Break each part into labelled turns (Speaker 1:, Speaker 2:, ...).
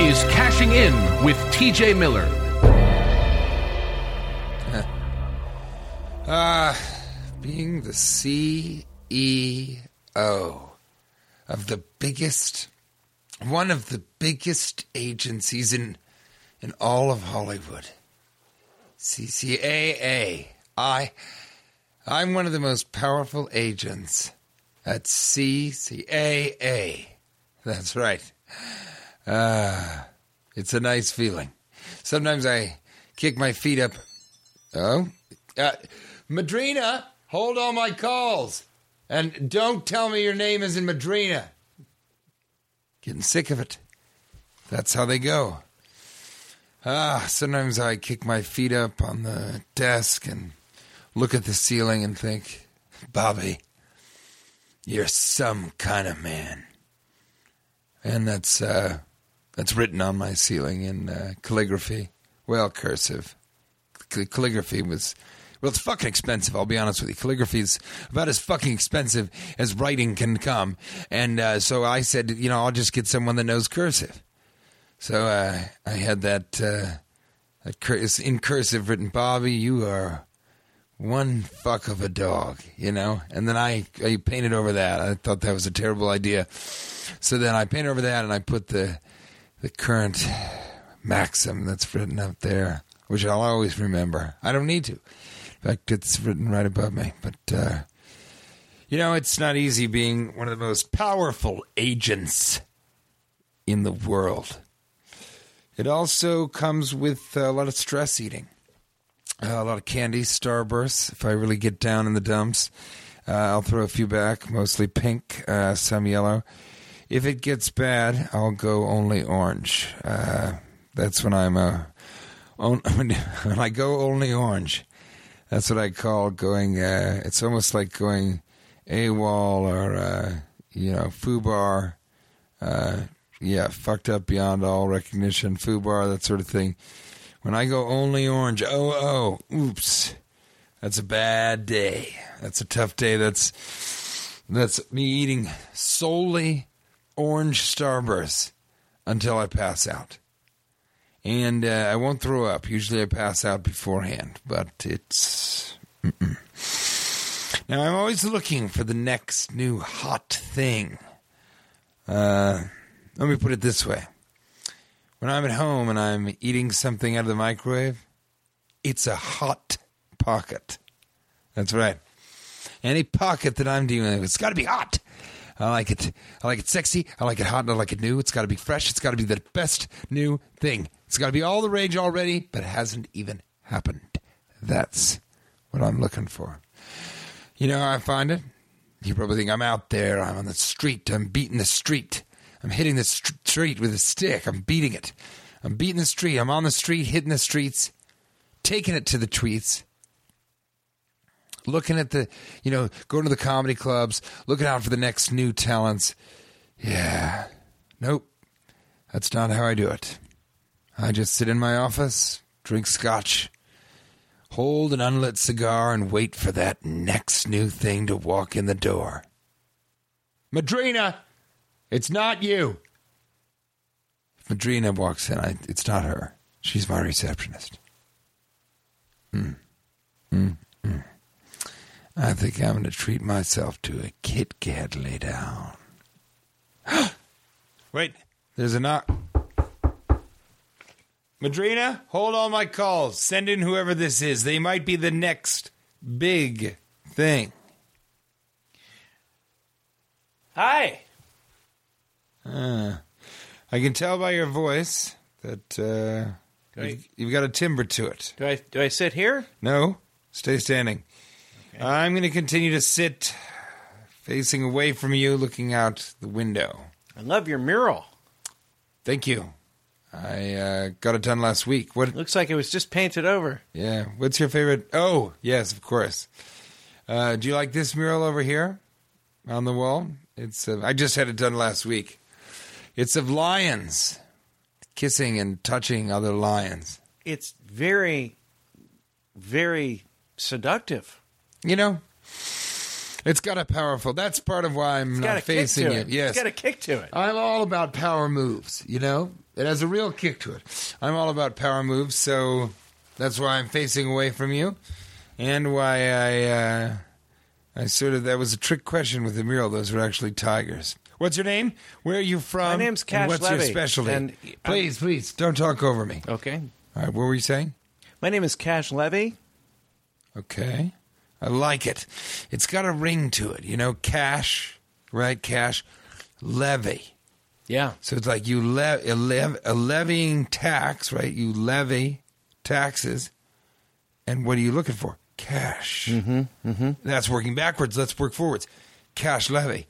Speaker 1: Is Cashing In with TJ Miller.
Speaker 2: Ah, being the CEO of the biggest, one of the biggest agencies in in all of Hollywood, CCAA. I, I'm one of the most powerful agents at CCAA. That's right. Ah, it's a nice feeling. Sometimes I kick my feet up. Oh, uh, Madrina, hold all my calls. And don't tell me your name is in Madrina. Getting sick of it. That's how they go. Ah, sometimes I kick my feet up on the desk and look at the ceiling and think, Bobby, you're some kind of man. And that's uh, that's written on my ceiling in uh, calligraphy. Well, cursive. Cal- calligraphy was well, it's fucking expensive. I'll be honest with you. Calligraphy is about as fucking expensive as writing can come. And uh, so I said, you know, I'll just get someone that knows cursive. So uh, I had that, uh, that cur- in cursive written, Bobby, you are one fuck of a dog, you know? And then I, I painted over that. I thought that was a terrible idea. So then I painted over that and I put the, the current maxim that's written up there, which I'll always remember. I don't need to. In fact, it's written right above me. But, uh, you know, it's not easy being one of the most powerful agents in the world. It also comes with a lot of stress eating, uh, a lot of candy, starbursts. If I really get down in the dumps, uh, I'll throw a few back, mostly pink, uh, some yellow. If it gets bad, I'll go only orange. Uh, that's when I'm a. On, when I go only orange, that's what I call going. Uh, it's almost like going AWOL or uh, you know FUBAR. Uh, yeah, fucked up beyond all recognition, FUBAR, that sort of thing. When I go only orange, oh oh, oops, that's a bad day. That's a tough day. That's that's me eating solely orange starbursts until I pass out. And uh, I won't throw up. Usually I pass out beforehand, but it's. Mm-mm. Now I'm always looking for the next new hot thing. Uh, let me put it this way. When I'm at home and I'm eating something out of the microwave, it's a hot pocket. That's right. Any pocket that I'm dealing with, it's got to be hot. I like it. I like it sexy. I like it hot. And I like it new. It's got to be fresh. It's got to be the best new thing. It's got to be all the rage already, but it hasn't even happened. That's what I'm looking for. You know how I find it? You probably think I'm out there. I'm on the street. I'm beating the street. I'm hitting the st- street with a stick. I'm beating it. I'm beating the street. I'm on the street, hitting the streets, taking it to the tweets looking at the, you know, going to the comedy clubs, looking out for the next new talents. Yeah. Nope. That's not how I do it. I just sit in my office, drink scotch, hold an unlit cigar and wait for that next new thing to walk in the door. Madrina, it's not you. If Madrina walks in, I, it's not her. She's my receptionist. Hmm. Hmm. Hmm. I think I'm going to treat myself to a Kit Kat lay down. Wait, there's a knock. Madrina, hold all my calls. Send in whoever this is. They might be the next big thing.
Speaker 3: Hi.
Speaker 2: Uh, I can tell by your voice that uh, you've, you've got a timber to it.
Speaker 3: Do I do I sit here?
Speaker 2: No, stay standing. I'm going to continue to sit facing away from you, looking out the window.
Speaker 3: I love your mural.
Speaker 2: Thank you. I uh, got it done last week. What?
Speaker 3: Looks like it was just painted over.
Speaker 2: Yeah. What's your favorite? Oh, yes, of course. Uh, do you like this mural over here on the wall? It's. Uh, I just had it done last week. It's of lions kissing and touching other lions.
Speaker 3: It's very, very seductive.
Speaker 2: You know, it's got a powerful. That's part of why I'm not facing it.
Speaker 3: it.
Speaker 2: Yes,
Speaker 3: It's got a kick to it.
Speaker 2: I'm all about power moves. You know, it has a real kick to it. I'm all about power moves, so that's why I'm facing away from you, and why I, uh, I sort of that was a trick question with the mural. Those were actually tigers. What's your name? Where are you from?
Speaker 3: My name's
Speaker 2: And
Speaker 3: Cash
Speaker 2: What's your
Speaker 3: Levy,
Speaker 2: specialty?
Speaker 3: and I'm-
Speaker 2: please, please, don't talk over me.
Speaker 3: Okay.
Speaker 2: All right, what were you saying?
Speaker 3: My name is Cash Levy.
Speaker 2: Okay. I like it. It's got a ring to it, you know, cash, right? Cash, levy.
Speaker 3: Yeah.
Speaker 2: So it's like you le- a, lev- a levying tax, right? You levy taxes, and what are you looking for? Cash. Mm-hmm, mm-hmm. That's working backwards. Let's work forwards. Cash levy.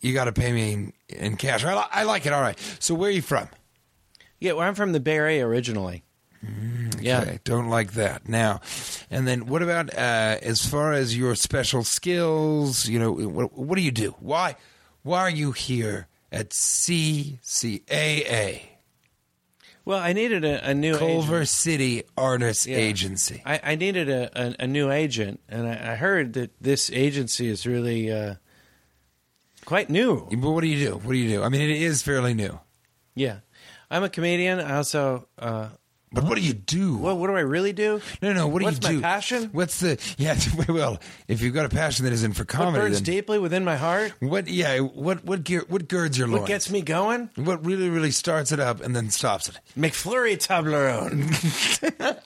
Speaker 2: You got to pay me in, in cash. I, li- I like it. All right. So where are you from?
Speaker 3: Yeah, well, I'm from the Bay Area originally. Yeah.
Speaker 2: Okay, don't like that. Now, and then what about uh, as far as your special skills? You know, what, what do you do? Why, why are you here at CCAA,
Speaker 3: Well, I needed a, a new
Speaker 2: Culver
Speaker 3: agent.
Speaker 2: City Artists
Speaker 3: Yeah.
Speaker 2: Agency?
Speaker 3: I, I needed a, a, a new agent, and I, I heard that this agency is really uh, quite new.
Speaker 2: But what do you do? What do you do? I mean, it is fairly new.
Speaker 3: Yeah, I'm a comedian. I also. Uh,
Speaker 2: But what do you do?
Speaker 3: well, what do I really do?
Speaker 2: no, no. What do
Speaker 3: What's
Speaker 2: you do?
Speaker 3: my passion?
Speaker 2: What's the? Yeah. Well, if you've got a passion that isn't for
Speaker 3: What
Speaker 2: comedy,
Speaker 3: burns
Speaker 2: then
Speaker 3: deeply within my heart?
Speaker 2: what? Yeah. What? What? Gear, what girds your
Speaker 3: What
Speaker 2: loins?
Speaker 3: gets me going?
Speaker 2: What really, really starts it up and then stops it?
Speaker 3: McFlurry Toblerone.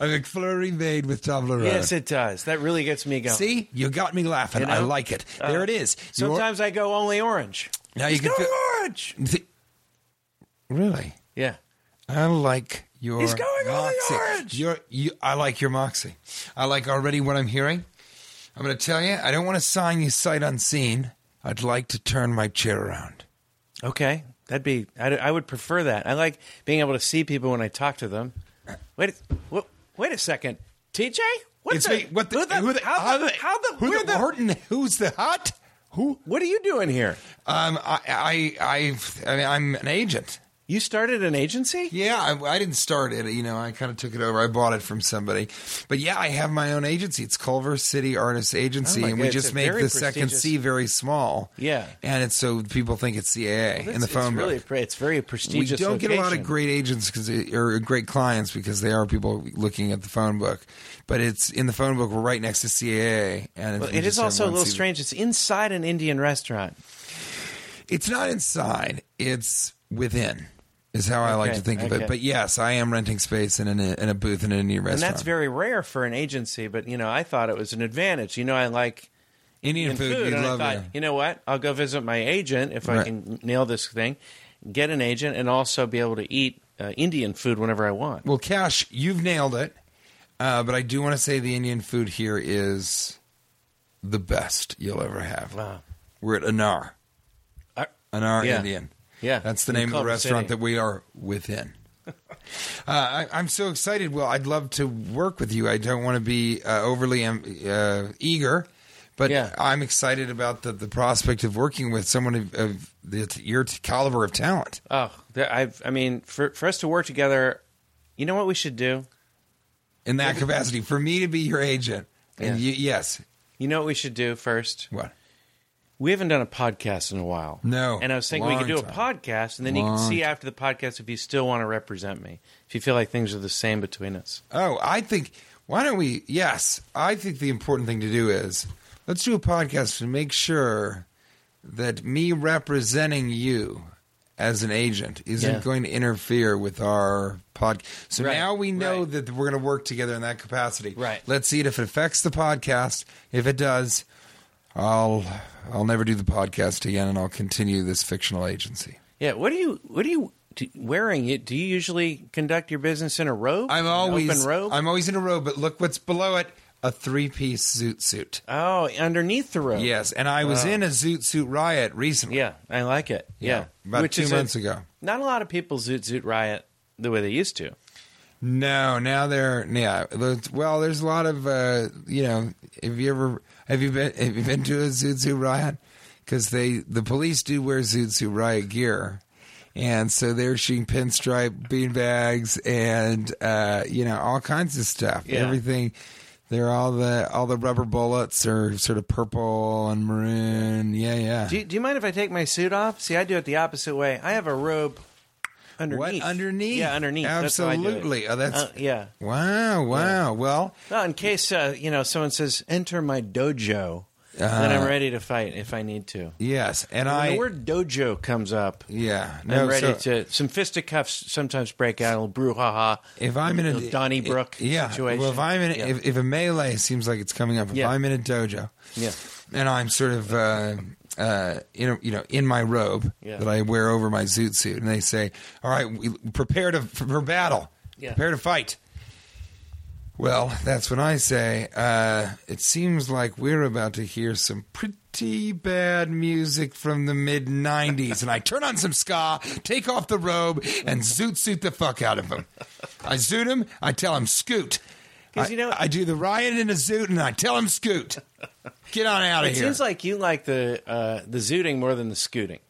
Speaker 2: A McFlurry made with Toblerone.
Speaker 3: yes, it does. That really gets me going.
Speaker 2: See, you got me laughing.
Speaker 3: You know?
Speaker 2: I like it.
Speaker 3: Uh,
Speaker 2: there it is. You're-
Speaker 3: Sometimes I go only orange.
Speaker 2: now
Speaker 3: He's
Speaker 2: you can
Speaker 3: going
Speaker 2: feel-
Speaker 3: orange.
Speaker 2: Th- really,
Speaker 3: Yeah.
Speaker 2: I like your.
Speaker 3: He's going all the
Speaker 2: moxie.
Speaker 3: orange.
Speaker 2: Your, you, I like your moxie. I like already what I'm hearing. I'm going to tell you. I don't want to sign you sight unseen. I'd like to turn my chair around.
Speaker 3: Okay, that'd be. I, I would prefer that. I like being able to see people when I talk to them. Wait, wait, wait a second, TJ. What
Speaker 2: it's
Speaker 3: the,
Speaker 2: me. What the?
Speaker 3: who the,
Speaker 2: who the?
Speaker 3: how, the, how the?
Speaker 2: Who the? Horton? Who's the hot? Who?
Speaker 3: What are you doing here?
Speaker 2: Um, I, I, I, I mean, I'm an agent.
Speaker 3: You started an agency?
Speaker 2: Yeah, I, I didn't start it. You know, I kind of took it over. I bought it from somebody. But yeah, I have my own agency. It's Culver City Artists Agency,
Speaker 3: Oh
Speaker 2: and
Speaker 3: God,
Speaker 2: we just make the second C very small.
Speaker 3: Yeah.
Speaker 2: and it's so people think it's CAA in the phone
Speaker 3: it's
Speaker 2: book.
Speaker 3: pre- it's very prestigious.
Speaker 2: We don't get a lot of great agents because or great clients because they are people looking at the phone book. But it's in the phone book. We're right next to CAA, and
Speaker 3: Well, it is also a little
Speaker 2: C-
Speaker 3: strange. It's inside an Indian restaurant.
Speaker 2: It's not inside; it's within. Is how I like
Speaker 3: Okay,
Speaker 2: to think of
Speaker 3: okay.
Speaker 2: it. But yes, I am renting space in, a, in a booth in an Indian restaurant.
Speaker 3: And that's very rare for an agency, but you know, I thought it was an advantage. You know, I like
Speaker 2: Indian food. you
Speaker 3: and
Speaker 2: love
Speaker 3: I thought,
Speaker 2: it.
Speaker 3: you know what? I'll go visit my agent if I
Speaker 2: Right.
Speaker 3: can nail this thing, get an agent, and also be able to eat uh, Indian food whenever I want.
Speaker 2: Well, Cash, you've nailed it. Uh, but I do want to say the Indian food here is the best you'll ever have.
Speaker 3: Wow.
Speaker 2: We're at Anar.
Speaker 3: Uh,
Speaker 2: Anar
Speaker 3: yeah.
Speaker 2: Indian.
Speaker 3: Yeah,
Speaker 2: That's the name of the restaurant that we are within. uh, I, I'm so excited. Well, I'd love to work with you. I don't want to be uh, overly um, uh, eager, but
Speaker 3: Yeah.
Speaker 2: I'm excited about the, the prospect of working with someone of, of the, your caliber of talent.
Speaker 3: Oh, I've, I mean, for for us to work together, you know what we should do?
Speaker 2: in that capacity for me to be your agent. And
Speaker 3: Yeah.
Speaker 2: you, yes,
Speaker 3: You know what we should do first?
Speaker 2: what?
Speaker 3: We haven't done a podcast in a while.
Speaker 2: No,
Speaker 3: And I was thinking we could do a
Speaker 2: time.
Speaker 3: podcast, and then you can
Speaker 2: Long
Speaker 3: see after the podcast if you still want to represent me. If you feel like things are the same between us.
Speaker 2: Oh, I think. Why don't we? Yes, I think the important thing to do is let's do a podcast to make sure that me representing you as an agent isn't
Speaker 3: Yeah.
Speaker 2: going to interfere with our podcast. So
Speaker 3: Right,
Speaker 2: now we know
Speaker 3: right.
Speaker 2: that we're going to work together in that capacity.
Speaker 3: Right.
Speaker 2: Let's see if it affects the podcast. If it does, I'll I'll never do the podcast again, and I'll continue this fictional agency.
Speaker 3: Yeah. What do you? What are you do, wearing? It? Do you usually conduct your business in a robe?
Speaker 2: I'm always
Speaker 3: robe.
Speaker 2: I'm always in a robe, but look what's below it: a three piece zoot suit.
Speaker 3: oh, underneath the robe.
Speaker 2: Yes, and I was
Speaker 3: Wow.
Speaker 2: in a Zoot Suit Riot recently.
Speaker 3: Yeah, I like it. Yeah,
Speaker 2: about
Speaker 3: Which
Speaker 2: two
Speaker 3: is a-
Speaker 2: months ago.
Speaker 3: Not a lot of people zoot zoot riot the way they used to.
Speaker 2: No, now they're yeah. Well, there's a lot of uh, you know. Have you ever have you been have you been to a Zoot Suit Riot? Because they the police do wear Zoot Suit Riot gear. And so they're shooting pinstripe beanbags and uh, you know all kinds of stuff.
Speaker 3: Yeah.
Speaker 2: Everything. They're all the all the rubber bullets are sort of purple and maroon. Yeah, yeah.
Speaker 3: Do you, do you mind if I take my suit off? See, I do it the opposite way. I have a robe underneath.
Speaker 2: What underneath?
Speaker 3: Yeah, underneath. That's how I do.
Speaker 2: Absolutely. Oh, that's
Speaker 3: Uh, yeah.
Speaker 2: wow, wow. Well,
Speaker 3: Well, in case uh, you know someone says enter my dojo, then I'm ready to fight if I need to.
Speaker 2: yes, and
Speaker 3: When
Speaker 2: Uh, I
Speaker 3: the word dojo comes up,
Speaker 2: yeah.
Speaker 3: I'm ready
Speaker 2: so
Speaker 3: to. Some fisticuffs sometimes break out, a little brouhaha.
Speaker 2: if I'm in a
Speaker 3: little Donnybrook
Speaker 2: yeah,
Speaker 3: situation.
Speaker 2: Well, if I'm in,
Speaker 3: Yeah.
Speaker 2: if, if a melee seems like it's coming up, if
Speaker 3: Yeah.
Speaker 2: I'm in a dojo
Speaker 3: Yeah,
Speaker 2: and I'm sort of uh, uh, in a, you know in my robe
Speaker 3: Yeah.
Speaker 2: that I wear over my zoot suit, and they say, "All right, we prepare to for, for battle,
Speaker 3: Yeah.
Speaker 2: prepare to fight." Well, that's when I say, uh, it seems like we're about to hear some pretty bad music from the mid 90s. And I turn on some ska, take off the robe, and zoot suit the fuck out of him. I zoot him, I tell him scoot. I,
Speaker 3: you know-
Speaker 2: I do the riot in a zoot, and I tell him scoot. Get on out of
Speaker 3: it
Speaker 2: here.
Speaker 3: seems like you like the uh, the zooting more than the scooting.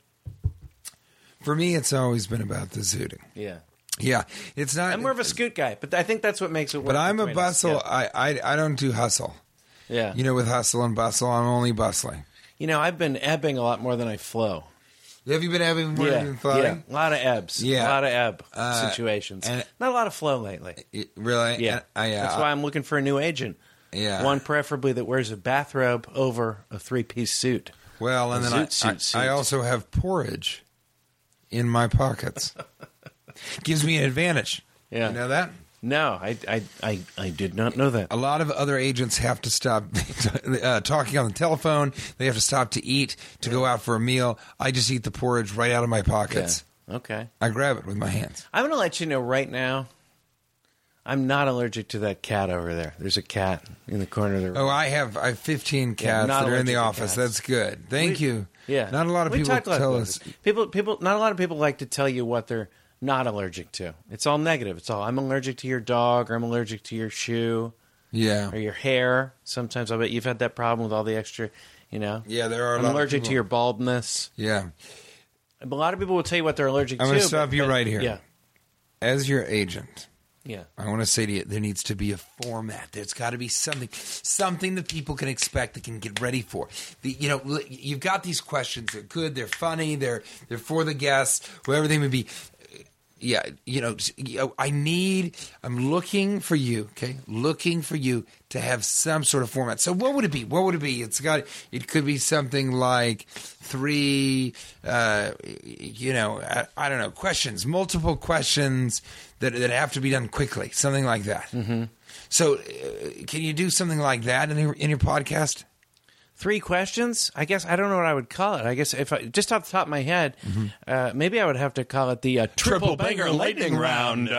Speaker 2: For me, it's always been about the zooting.
Speaker 3: Yeah,
Speaker 2: Yeah, it's not.
Speaker 3: I'm more of a scoot guy, but I think that's what makes it work.
Speaker 2: But I'm a bustle. I, I I don't do hustle.
Speaker 3: Yeah, yeah.
Speaker 2: You know, with hustle and bustle, I'm only bustling.
Speaker 3: You know, I've been ebbing a lot more than I flow.
Speaker 2: Have you been having more
Speaker 3: yeah,
Speaker 2: than flooding?
Speaker 3: yeah, a lot of ebbs.
Speaker 2: Yeah.
Speaker 3: a lot of ebb
Speaker 2: Uh,
Speaker 3: situations.
Speaker 2: and-
Speaker 3: Not a lot of flow lately.
Speaker 2: It- really?
Speaker 3: Yeah,
Speaker 2: I, uh,
Speaker 3: that's why I'm looking for a new agent.
Speaker 2: Yeah.
Speaker 3: one preferably that wears a bathrobe over a three piece suit.
Speaker 2: Well, and
Speaker 3: A
Speaker 2: then I,
Speaker 3: suit suit.
Speaker 2: I also have porridge in my pockets. Gives me an advantage.
Speaker 3: Yeah.
Speaker 2: You know that?
Speaker 3: No, I, I, I, I did not know that.
Speaker 2: A lot of other agents have to stop uh, talking on the telephone. They have to stop to eat, to go out for a meal. I just eat the porridge right out of my pockets.
Speaker 3: Yeah. Okay.
Speaker 2: I grab it with my hands.
Speaker 3: I'm going to let you know right now. I'm not allergic to that cat over there. There's a cat in the corner of the room.
Speaker 2: Oh, I have I have 15 cats
Speaker 3: not
Speaker 2: that are in the office.
Speaker 3: cats.
Speaker 2: That's good. Thank
Speaker 3: We-
Speaker 2: you.
Speaker 3: Yeah,
Speaker 2: Not a lot of people
Speaker 3: talked a lot
Speaker 2: tell us.
Speaker 3: People, people, not a lot of people like to tell you what they're not allergic to. It's all negative. It's all I'm allergic to your dog, or I'm allergic to your shoe,
Speaker 2: Yeah.
Speaker 3: or your hair. Sometimes I bet you've had that problem with all the extra, you know.
Speaker 2: Yeah, there are a
Speaker 3: I'm
Speaker 2: lot of
Speaker 3: allergic to your baldness.
Speaker 2: Yeah.
Speaker 3: A lot of people will tell you what they're allergic
Speaker 2: I'm
Speaker 3: to.
Speaker 2: gonna stop
Speaker 3: but-
Speaker 2: you
Speaker 3: but-
Speaker 2: right here.
Speaker 3: Yeah,
Speaker 2: As your agent,
Speaker 3: yeah.
Speaker 2: I want to say to you, there needs to be a format. There's got to be something, something that people can expect, that can get ready for. The, you know, you've got these questions. They're good. They're funny. They're they're for the guests, whoever they may be. Yeah, you know, s- you know, I need. I'm looking for you. Okay, looking for you to have some sort of format. So, what would it be? What would it be? It's got. It could be something like three. Uh, you know, I, I don't know. Questions, multiple questions that that have to be done quickly. Something like that. Mm-hmm. So, uh, can you do something like that in your in your podcast?
Speaker 3: Three questions. I guess I don't know what I would call it. I guess if I, just off the top of my head,
Speaker 2: Mm-hmm.
Speaker 3: uh, maybe I would have to call it the uh, triple, banger lightning round.
Speaker 2: Uh,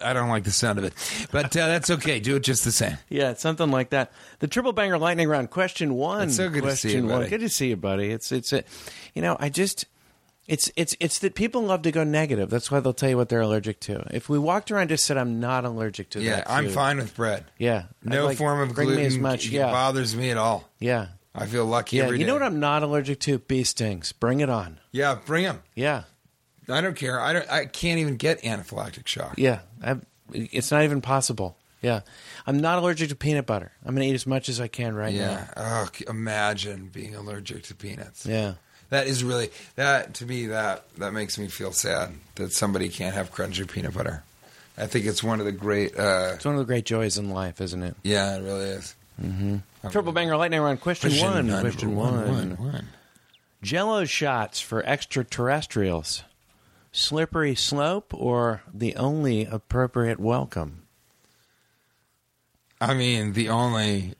Speaker 2: I don't like the sound of it, but uh, that's okay. Do it just the same.
Speaker 3: Yeah, it's something like that. The triple banger lightning round. Question one.
Speaker 2: It's so good to see you,
Speaker 3: one.
Speaker 2: buddy.
Speaker 3: Good to see you, buddy. It's it's a, you know, I just. It's it's it's that people love to go negative. That's why they'll tell you what they're allergic to. If we walked around and just said I'm not allergic to
Speaker 2: Yeah,
Speaker 3: that,
Speaker 2: I'm
Speaker 3: food,"
Speaker 2: fine with bread.
Speaker 3: Yeah,
Speaker 2: No
Speaker 3: I'd like-
Speaker 2: form of
Speaker 3: bring
Speaker 2: gluten
Speaker 3: me as much.
Speaker 2: it
Speaker 3: Yeah,
Speaker 2: bothers me at all.
Speaker 3: yeah,
Speaker 2: I feel lucky
Speaker 3: yeah.
Speaker 2: every
Speaker 3: You know what I'm not allergic to? Bee stings. Bring it on.
Speaker 2: Yeah, bring them.
Speaker 3: Yeah,
Speaker 2: I don't care. I don't. I can't even get anaphylactic shock.
Speaker 3: Yeah, I, it's not even possible. Yeah, I'm not allergic to peanut butter. I'm gonna eat as much as I can right now.
Speaker 2: Yeah. Oh, imagine being allergic to peanuts.
Speaker 3: now. Yeah.
Speaker 2: That is really that to me. That that makes me feel sad that somebody can't have crunchy peanut butter. I think it's one of the great. Uh,
Speaker 3: It's one of the great joys in life, isn't it?
Speaker 2: yeah, it really is. Mm-hmm.
Speaker 3: Triple banger lightning round. Question, one.
Speaker 2: number
Speaker 3: Question one.
Speaker 2: one, one.
Speaker 3: Jello shots for extraterrestrials. Slippery slope or the only appropriate welcome?
Speaker 2: I mean, the only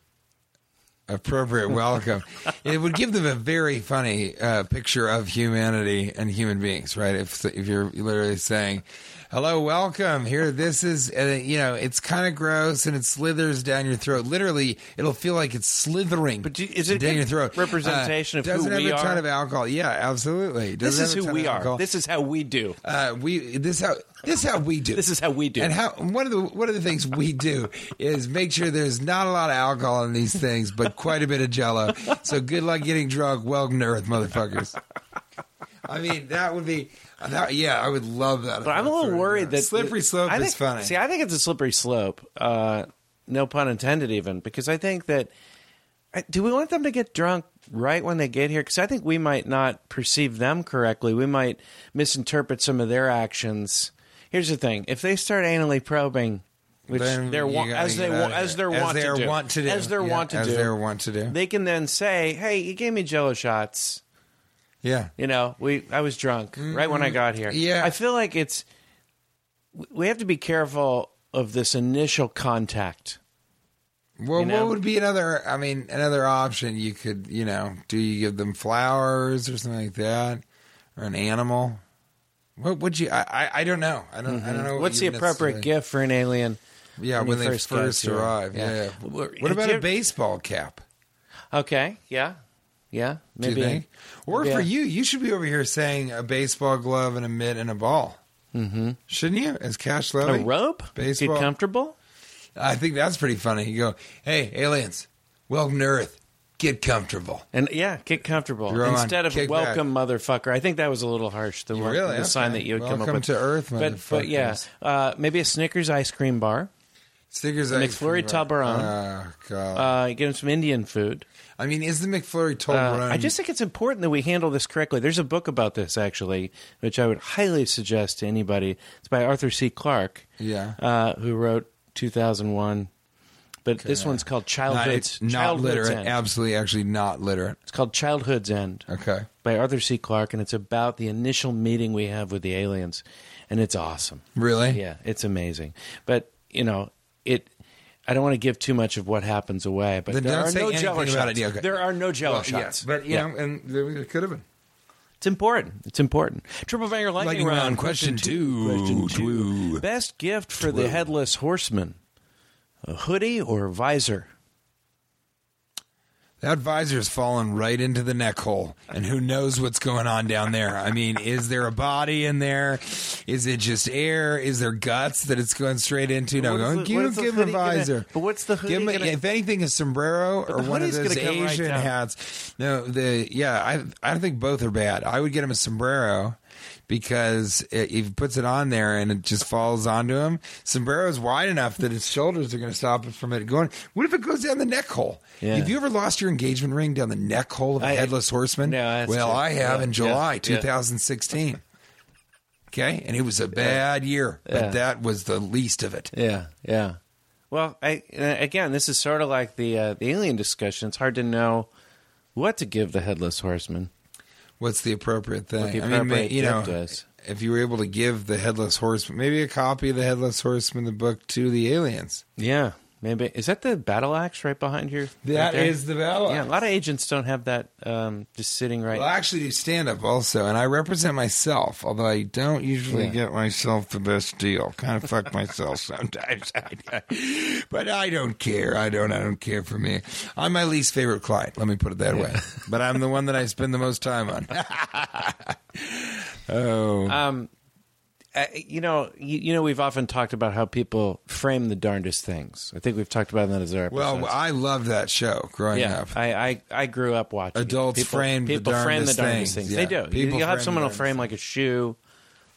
Speaker 2: appropriate welcome. it would give them a very funny uh, picture of humanity and human beings, right? If if you're literally saying, "Hello, welcome here," this is uh, you know, it's kind of gross and it slithers down your throat. Literally, it'll feel like it's slithering.
Speaker 3: But do- is it
Speaker 2: down your throat?
Speaker 3: representation
Speaker 2: Uh,
Speaker 3: of who
Speaker 2: doesn't
Speaker 3: we
Speaker 2: have a ton
Speaker 3: are?
Speaker 2: of alcohol. Yeah, absolutely.
Speaker 3: This
Speaker 2: Doesn't
Speaker 3: is who we are. This is how we do.
Speaker 2: Uh, we this how this how we do.
Speaker 3: This is how we do.
Speaker 2: And how one of the one of the things we do is make sure there's not a lot of alcohol in these things, but quite a bit of Jello. So good luck getting drunk. Welcome to Earth, motherfuckers. I mean, that would be. That, yeah, I would love that.
Speaker 3: But I'm a little worried that
Speaker 2: slippery slope
Speaker 3: I
Speaker 2: is
Speaker 3: think,
Speaker 2: funny.
Speaker 3: See, I think it's a slippery slope. Uh, no pun intended, even because I think that. Do we want them to get drunk right when they get here? Because I think we might not perceive them correctly. We might misinterpret some of their actions. Here's the thing: if they start anally probing, which
Speaker 2: Then
Speaker 3: they're wa- as they wa- as they're
Speaker 2: As
Speaker 3: want to do, as they're
Speaker 2: Yeah,
Speaker 3: want to
Speaker 2: as
Speaker 3: do,
Speaker 2: they're want to do.
Speaker 3: they can then say, "Hey, you gave me Jello shots."
Speaker 2: Yeah.
Speaker 3: You know, we I was drunk right when I got here.
Speaker 2: Mm-hmm. Yeah.
Speaker 3: I feel like it's we have to be careful of this initial contact.
Speaker 2: Well,
Speaker 3: You know?
Speaker 2: what would be another? I mean, another option you could, you know, do you give them flowers or something like that, or an animal? What would you? I, I, I don't know. I don't. I don't know. what
Speaker 3: What's the appropriate gift for an alien?
Speaker 2: Yeah,
Speaker 3: when
Speaker 2: when, they
Speaker 3: first
Speaker 2: first, arrive.
Speaker 3: Yeah.
Speaker 2: Yeah. What about
Speaker 3: you-
Speaker 2: a baseball cap?
Speaker 3: Okay, yeah, yeah, maybe.
Speaker 2: Or
Speaker 3: maybe
Speaker 2: for you, you should be over here saying a baseball glove and a mitt and a ball. Mm-hmm. Shouldn't you? As Cash
Speaker 3: a rope.
Speaker 2: baseball.
Speaker 3: Get comfortable.
Speaker 2: I think that's pretty funny. You go, hey, aliens, welcome to Earth. Get comfortable.
Speaker 3: And yeah, get comfortable
Speaker 2: You're on
Speaker 3: instead of welcome, motherfucker. I think that was a little harsh. The,
Speaker 2: Really?
Speaker 3: the sign that you would come up
Speaker 2: Welcome
Speaker 3: with.
Speaker 2: to Earth,
Speaker 3: but but yeah, uh, maybe a Snickers ice cream bar.
Speaker 2: Stickers.
Speaker 3: The McFlurry. Toblerone.
Speaker 2: Oh god.
Speaker 3: Uh, get him some Indian food.
Speaker 2: I mean, is the McFlurry
Speaker 3: Uh, I just think it's important that we handle this correctly. There's a book about this actually, which I would highly suggest to anybody. It's by Arthur C. Clarke,
Speaker 2: yeah.
Speaker 3: uh, who wrote 2001. But this one's called
Speaker 2: Not,
Speaker 3: Childhood's
Speaker 2: it's not
Speaker 3: Childhood's
Speaker 2: literate.
Speaker 3: End.
Speaker 2: Absolutely, actually, not literate.
Speaker 3: It's called Childhood's End
Speaker 2: Okay.
Speaker 3: by Arthur C. Clarke, and it's about the initial meeting we have with the aliens, and it's awesome.
Speaker 2: Really?
Speaker 3: Yeah, it's amazing. But you know, it. I don't want to give too much of what happens away, but
Speaker 2: Then
Speaker 3: there are no Jello
Speaker 2: about
Speaker 3: shots.
Speaker 2: it. Yeah, okay.
Speaker 3: There are no Jello
Speaker 2: Well,
Speaker 3: shots.
Speaker 2: yes, but you
Speaker 3: Yeah.
Speaker 2: know, and there it could have been.
Speaker 3: It's important. It's important. Triple banger lightning,
Speaker 2: Lightning
Speaker 3: round.
Speaker 2: round, question two.
Speaker 3: Question two.
Speaker 2: Two.
Speaker 3: Best gift for the headless horseman: a hoodie or a visor?
Speaker 2: That visor's fallen right into the neck hole, and who knows what's going on down there? I mean, is there a body in there? Is it just air? Is there guts that it's going straight into? No,
Speaker 3: What is
Speaker 2: go,
Speaker 3: the-
Speaker 2: give, him- give him a
Speaker 3: hoodie gonna-
Speaker 2: visor.
Speaker 3: but what's the hoodie
Speaker 2: Give him,
Speaker 3: gonna-
Speaker 2: if anything, a sombrero or one of those
Speaker 3: gonna right
Speaker 2: Asian hats. No, the yeah, I I don't think both are bad. I would get him a sombrero because it, he puts it on there and it just falls onto him. Sombrero is wide enough that his shoulders are going to stop it from it going. What if it goes down the neck hole?
Speaker 3: Yeah.
Speaker 2: Have you ever lost your engagement ring down the neck hole of a
Speaker 3: I-
Speaker 2: headless horseman?
Speaker 3: No, that's
Speaker 2: well,
Speaker 3: true.
Speaker 2: I have
Speaker 3: Yeah,
Speaker 2: in July
Speaker 3: yeah,
Speaker 2: 2016. Okay, and it was a bad year, but
Speaker 3: Yeah.
Speaker 2: that was the least of it.
Speaker 3: Yeah, yeah. Well, I uh, again, this is sort of like the uh, the alien discussion. It's hard to know what to give the headless horseman.
Speaker 2: What's the appropriate thing?
Speaker 3: The
Speaker 2: I mean, you know,
Speaker 3: is.
Speaker 2: if you were able to give the headless horseman, maybe a copy of the headless horseman, the book to the aliens.
Speaker 3: Yeah, maybe is that the battle axe right behind here?
Speaker 2: That is the battle.
Speaker 3: Yeah, a lot of agents don't have that um, just sitting right.
Speaker 2: Well, I actually do stand up also, and I represent myself, although I don't usually
Speaker 3: Yeah.
Speaker 2: get myself the best deal. Kind of fuck myself sometimes, but I don't care. I don't. I don't care for me. I'm my least favorite client. Let me put it that way. But I'm the one that I spend the most time on. oh,
Speaker 3: Um, you know, you, you know, we've often talked about how people frame the darndest things. I think we've talked about that as our
Speaker 2: well. I loved that show growing
Speaker 3: yeah,
Speaker 2: up.
Speaker 3: I, I I grew up watching it.
Speaker 2: Adults
Speaker 3: people,
Speaker 2: framed the
Speaker 3: people frame the
Speaker 2: darndest things.
Speaker 3: things. They do.
Speaker 2: people
Speaker 3: you, will have someone will frame like a shoe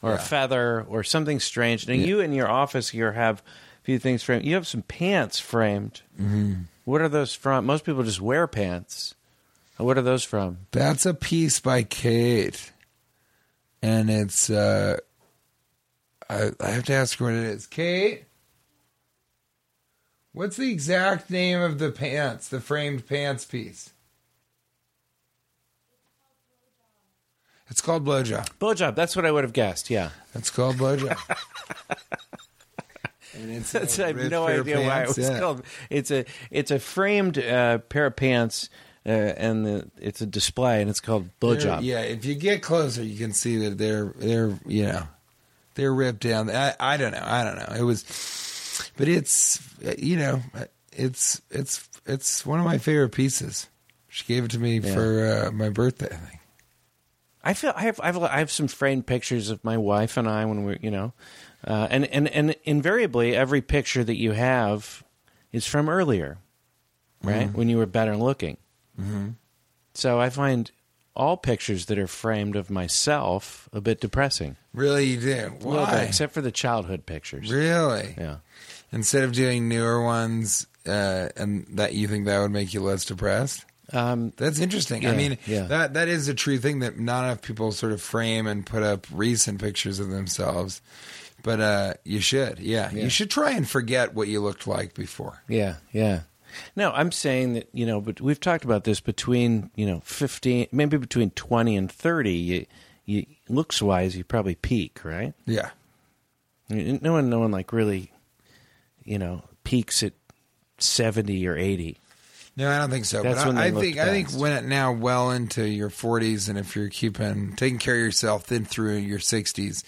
Speaker 3: or a feather or something strange. Now you in your office here have a few things framed. You have some pants framed. Mm-hmm. What are those from? Most people just wear pants. What are those from?
Speaker 2: That's a piece by Kate, and it's. uh I, I have to ask her what it is. Kate, what's the exact name of the pants, the framed pants piece? It's called blowjob.
Speaker 3: Blowjob. That's what I would have guessed. Yeah.
Speaker 2: It's called blowjob. and it's
Speaker 3: That's, I have no idea why it was
Speaker 2: yeah.
Speaker 3: called. It's a it's a framed uh, pair of pants, uh, and the, it's a display, and it's called blowjob.
Speaker 2: Yeah, if you get closer, you can see that they're they're you know they're ripped down. I, I don't know. I don't know. It was, but it's you know it's it's it's one of my favorite pieces. She gave it to me
Speaker 3: Yeah.
Speaker 2: for uh, my birthday. I think.
Speaker 3: I feel I have I have I have some framed pictures of my wife and I when we're you know, uh, and and and invariably every picture that you have is from earlier, right
Speaker 2: Mm-hmm.
Speaker 3: when you were better looking. Mm-hmm. So I find all pictures that are framed of myself a bit depressing.
Speaker 2: Really, you do.
Speaker 3: A bit,
Speaker 2: Why?
Speaker 3: except for the childhood pictures.
Speaker 2: really?
Speaker 3: Yeah.
Speaker 2: Instead of doing newer ones, uh, and that you think that would make you less depressed.
Speaker 3: Um,
Speaker 2: That's interesting. I mean,
Speaker 3: yeah.
Speaker 2: that that is a true thing that not enough people sort of frame and put up recent pictures of themselves. But uh, you should, yeah.
Speaker 3: Yeah.
Speaker 2: You should try and forget what you looked like before.
Speaker 3: Yeah, yeah. No, I'm saying that you know, but we've talked about this between you know 15, maybe between 20 and 30. You, you looks wise, you probably peak, right?
Speaker 2: Yeah,
Speaker 3: No one, no one like really, you know, peaks at 70 or 80.
Speaker 2: no, I don't think so.
Speaker 3: That's
Speaker 2: but
Speaker 3: when
Speaker 2: I,
Speaker 3: they
Speaker 2: I think I think when it now well into your 40s, and if you're keeping taking care of yourself, then through your 60s,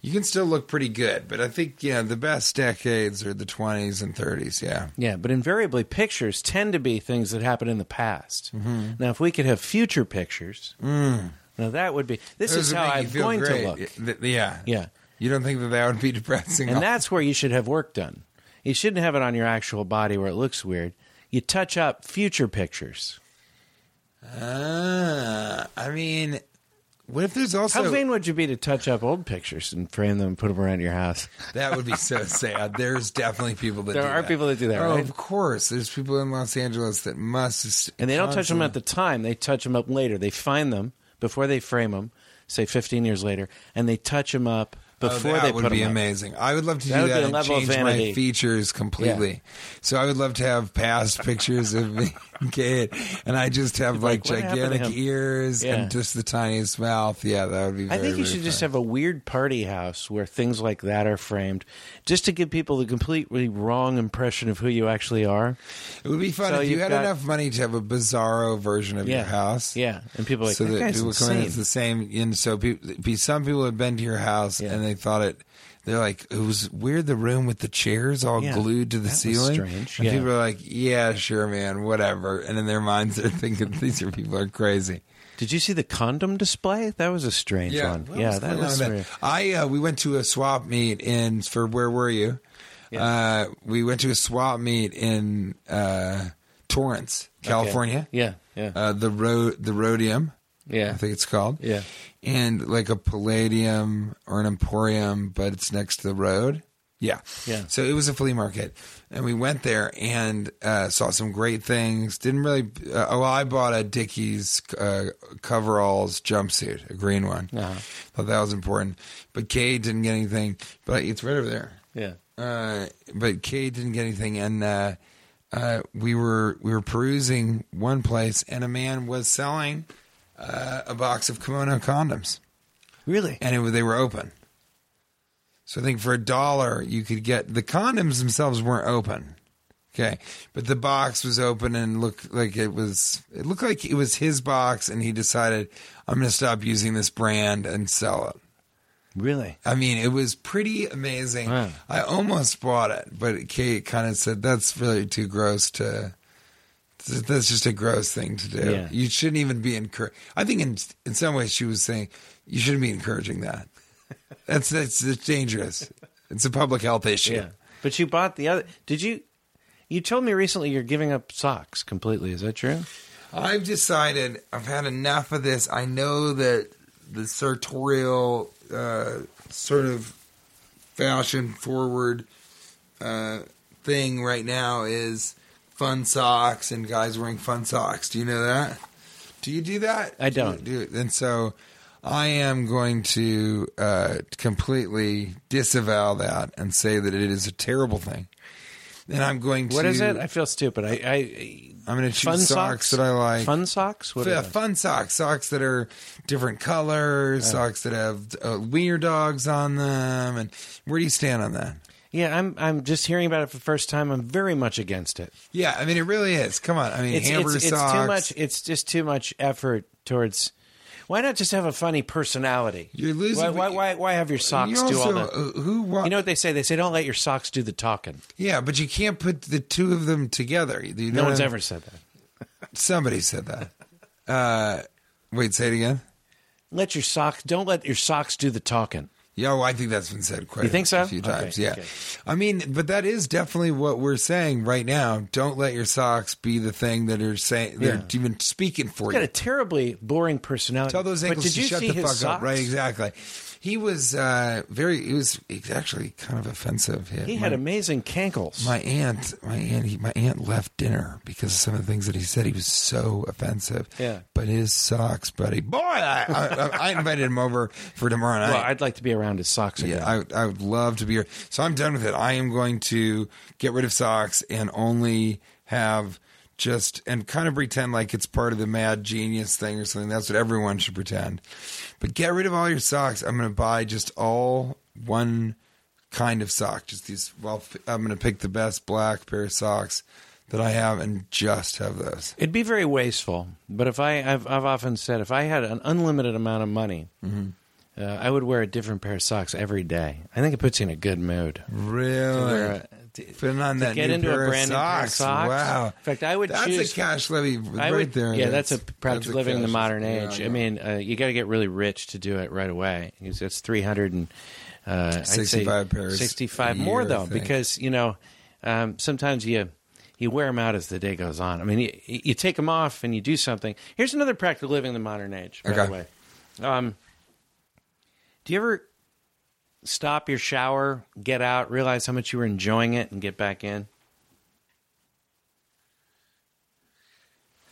Speaker 2: you can still look pretty good. But I think yeah, the best decades are the 20s and 30s. Yeah.
Speaker 3: Yeah, but invariably pictures tend to be things that happened in the past. Now, if we could have future pictures, now that would be. This
Speaker 2: Those
Speaker 3: is how I'm going
Speaker 2: great.
Speaker 3: to look.
Speaker 2: Yeah.
Speaker 3: Yeah.
Speaker 2: You don't think that that would be depressing?
Speaker 3: And that's where you should have work done. You shouldn't have it on your actual body where it looks weird. You touch up future pictures.
Speaker 2: Ah, I mean, what if there's also
Speaker 3: How vain would you be to touch up old pictures and frame them and put them around your house?
Speaker 2: that would be so sad. There's definitely people that
Speaker 3: There
Speaker 2: do
Speaker 3: are
Speaker 2: that.
Speaker 3: people that do that,
Speaker 2: Oh,
Speaker 3: right?
Speaker 2: of course. There's people in Los Angeles that must
Speaker 3: And they don't touch them at the time. They touch them up later. They find them before they frame them, say 15 years later, and they touch them up
Speaker 2: Oh,
Speaker 3: before
Speaker 2: that
Speaker 3: they
Speaker 2: would
Speaker 3: put
Speaker 2: be
Speaker 3: them up.
Speaker 2: That would be amazing. I would love to
Speaker 3: That
Speaker 2: do
Speaker 3: would be
Speaker 2: that and change my features completely. So I would love to have past pictures of me Kate, and I just have like,
Speaker 3: like, what happened to
Speaker 2: gigantic ears
Speaker 3: Yeah.
Speaker 2: and just the tiniest mouth. Yeah, that would be.
Speaker 3: I think you
Speaker 2: very
Speaker 3: should just have a weird party house where things like that are framed, just to give people the completely wrong impression of who you actually are.
Speaker 2: It would be fun
Speaker 3: So
Speaker 2: if you had
Speaker 3: got-
Speaker 2: enough money to have a bizarro version of
Speaker 3: Yeah,
Speaker 2: your house.
Speaker 3: yeah, and people like
Speaker 2: so
Speaker 3: that,
Speaker 2: that people come in, it's the same. And so people, be some people have been to your house
Speaker 3: Yeah.
Speaker 2: and they thought it. They're like, it was weird. The room with the chairs all
Speaker 3: Yeah,
Speaker 2: glued to the ceiling.
Speaker 3: strange,
Speaker 2: And
Speaker 3: yeah.
Speaker 2: people are like, yeah, sure, man, whatever. And in their minds, they're thinking these are people are crazy.
Speaker 3: Did you see the condom display? That was a strange one.
Speaker 2: what
Speaker 3: yeah, that was. weird.
Speaker 2: I uh, we went to a swap meet in for where were you? Uh, we went to a swap meet in uh, Torrance, California.
Speaker 3: Okay. Yeah, yeah,
Speaker 2: Uh, the road, the Rhodium,
Speaker 3: yeah.
Speaker 2: I think it's called.
Speaker 3: Yeah.
Speaker 2: and like a Palladium or an Emporium, but it's next to the road. Yeah,
Speaker 3: Yeah.
Speaker 2: So it was a flea market, and we went there and uh, saw some great things. Didn't really. Uh, oh, well, I bought a Dickies uh, coveralls jumpsuit, a green one.
Speaker 3: Uh-huh.
Speaker 2: Thought that was important. But Kay didn't get anything. But it's right over there.
Speaker 3: yeah.
Speaker 2: Uh, but Kay didn't get anything, and uh, uh, we were we were perusing one place, and a man was selling uh, a box of kimono condoms,
Speaker 3: Really?
Speaker 2: and it, they were open. So I think for a dollar you could get the condoms themselves weren't open. Okay, but the box was open and looked like it was. It looked like it was his box, and he decided, "I'm going to stop using this brand and sell it."
Speaker 3: Really?
Speaker 2: I mean, it was pretty amazing.
Speaker 3: Wow.
Speaker 2: I almost bought it, but Kate kind of said that's really too gross to. That's just a gross thing to do.
Speaker 3: Yeah.
Speaker 2: You shouldn't even be encouraged. I think in in some ways she was saying you shouldn't be encouraging that. That's that's it's dangerous. It's a public health issue.
Speaker 3: Yeah. But you bought the other. Did you? You told me recently you're giving up socks completely. Is that true?
Speaker 2: I've decided I've had enough of this. I know that the sartorial uh, sort of fashion forward uh, thing right now is fun socks and guys wearing fun socks. Do you know that? Do you do that?
Speaker 3: I
Speaker 2: don't.
Speaker 3: don't.
Speaker 2: do and so I am going to uh, completely disavow that and say that it is a terrible thing. And I'm going to
Speaker 3: What is it? I feel stupid. I, I
Speaker 2: I'm going to choose
Speaker 3: fun
Speaker 2: socks, that I like.
Speaker 3: Fun socks. What they?
Speaker 2: fun socks, socks that are different colors, socks that have uh, wiener dogs on them. And where do you stand on that?
Speaker 3: Yeah, I'm. I'm just hearing about it for the first time. I'm very much against it.
Speaker 2: Yeah, I mean it really is. Come on, I mean
Speaker 3: It's
Speaker 2: hamburger
Speaker 3: it's, it's
Speaker 2: socks.
Speaker 3: too much. It's just too much effort towards. Why not just have a funny personality?
Speaker 2: You're losing-
Speaker 3: Why? Why? Why, why have your socks
Speaker 2: You
Speaker 3: do all
Speaker 2: also,
Speaker 3: the?
Speaker 2: uh, who? Wa-
Speaker 3: You know what they say? They say don't let your socks do the talking.
Speaker 2: yeah, but you can't put the two of them together. You know
Speaker 3: No one's
Speaker 2: what I-
Speaker 3: ever said that.
Speaker 2: Somebody said that. Uh, wait, say it again.
Speaker 3: Let your socks. Don't let your socks do the talking.
Speaker 2: Yeah, well, I think that's been said quite
Speaker 3: You think so?
Speaker 2: a few
Speaker 3: Okay,
Speaker 2: times. yeah.
Speaker 3: okay.
Speaker 2: I mean, but that is definitely what we're saying right now. Don't let your socks be the thing that are saying they're
Speaker 3: Yeah.
Speaker 2: even speaking for you.
Speaker 3: He's got a terribly boring personality.
Speaker 2: Tell those ankles to shut the fuck
Speaker 3: socks?
Speaker 2: up. Right, exactly. He was uh, very. He was actually kind of offensive.
Speaker 3: He
Speaker 2: my,
Speaker 3: had amazing cankles.
Speaker 2: my aunt. My aunt. He, my aunt left dinner because of some of the things that he said. He was so offensive.
Speaker 3: Yeah.
Speaker 2: But his socks, buddy. Boy, I, I, I invited him over for tomorrow night.
Speaker 3: well, I'd like to be around his socks again.
Speaker 2: Yeah, I, I would love to be here. So I'm done with it. I am going to get rid of socks and only have just and kind of pretend like it's part of the mad genius thing or something. That's what everyone should pretend. But get rid of all your socks. I'm going to buy just all one kind of sock. Just these. Well, I'm going to pick the best black pair of socks that I have and just have those.
Speaker 3: It'd be very wasteful. But if I, I've, I've often said, if I had an unlimited amount of money,
Speaker 2: Mm-hmm.
Speaker 3: Uh, I would wear a different pair of socks every day. I think it puts you in a good mood.
Speaker 2: Really.
Speaker 3: A- to-
Speaker 2: Putting on
Speaker 3: to
Speaker 2: that
Speaker 3: get
Speaker 2: new
Speaker 3: into
Speaker 2: pair
Speaker 3: a
Speaker 2: of
Speaker 3: brand new pair of
Speaker 2: socks.
Speaker 3: socks.
Speaker 2: Wow.
Speaker 3: In fact, I would
Speaker 2: That's
Speaker 3: choose-
Speaker 2: a cash levy
Speaker 3: I
Speaker 2: right
Speaker 3: would,
Speaker 2: there.
Speaker 3: Yeah, that's, a
Speaker 2: That's-
Speaker 3: practical
Speaker 2: that's a
Speaker 3: living in the modern age.
Speaker 2: yeah.
Speaker 3: I mean, uh, you got to get really rich to do it right away. It's three hundred and uh,
Speaker 2: 65 pairs
Speaker 3: Sixty-five
Speaker 2: a
Speaker 3: more
Speaker 2: year,
Speaker 3: though, because you know um, sometimes you you wear them out as the day goes on. I mean, you, you take them off and you do something. Here's another practical living in the modern age. By
Speaker 2: Okay.
Speaker 3: the way, um, do you ever stop your shower, get out, realize how much you were enjoying it, and get back in?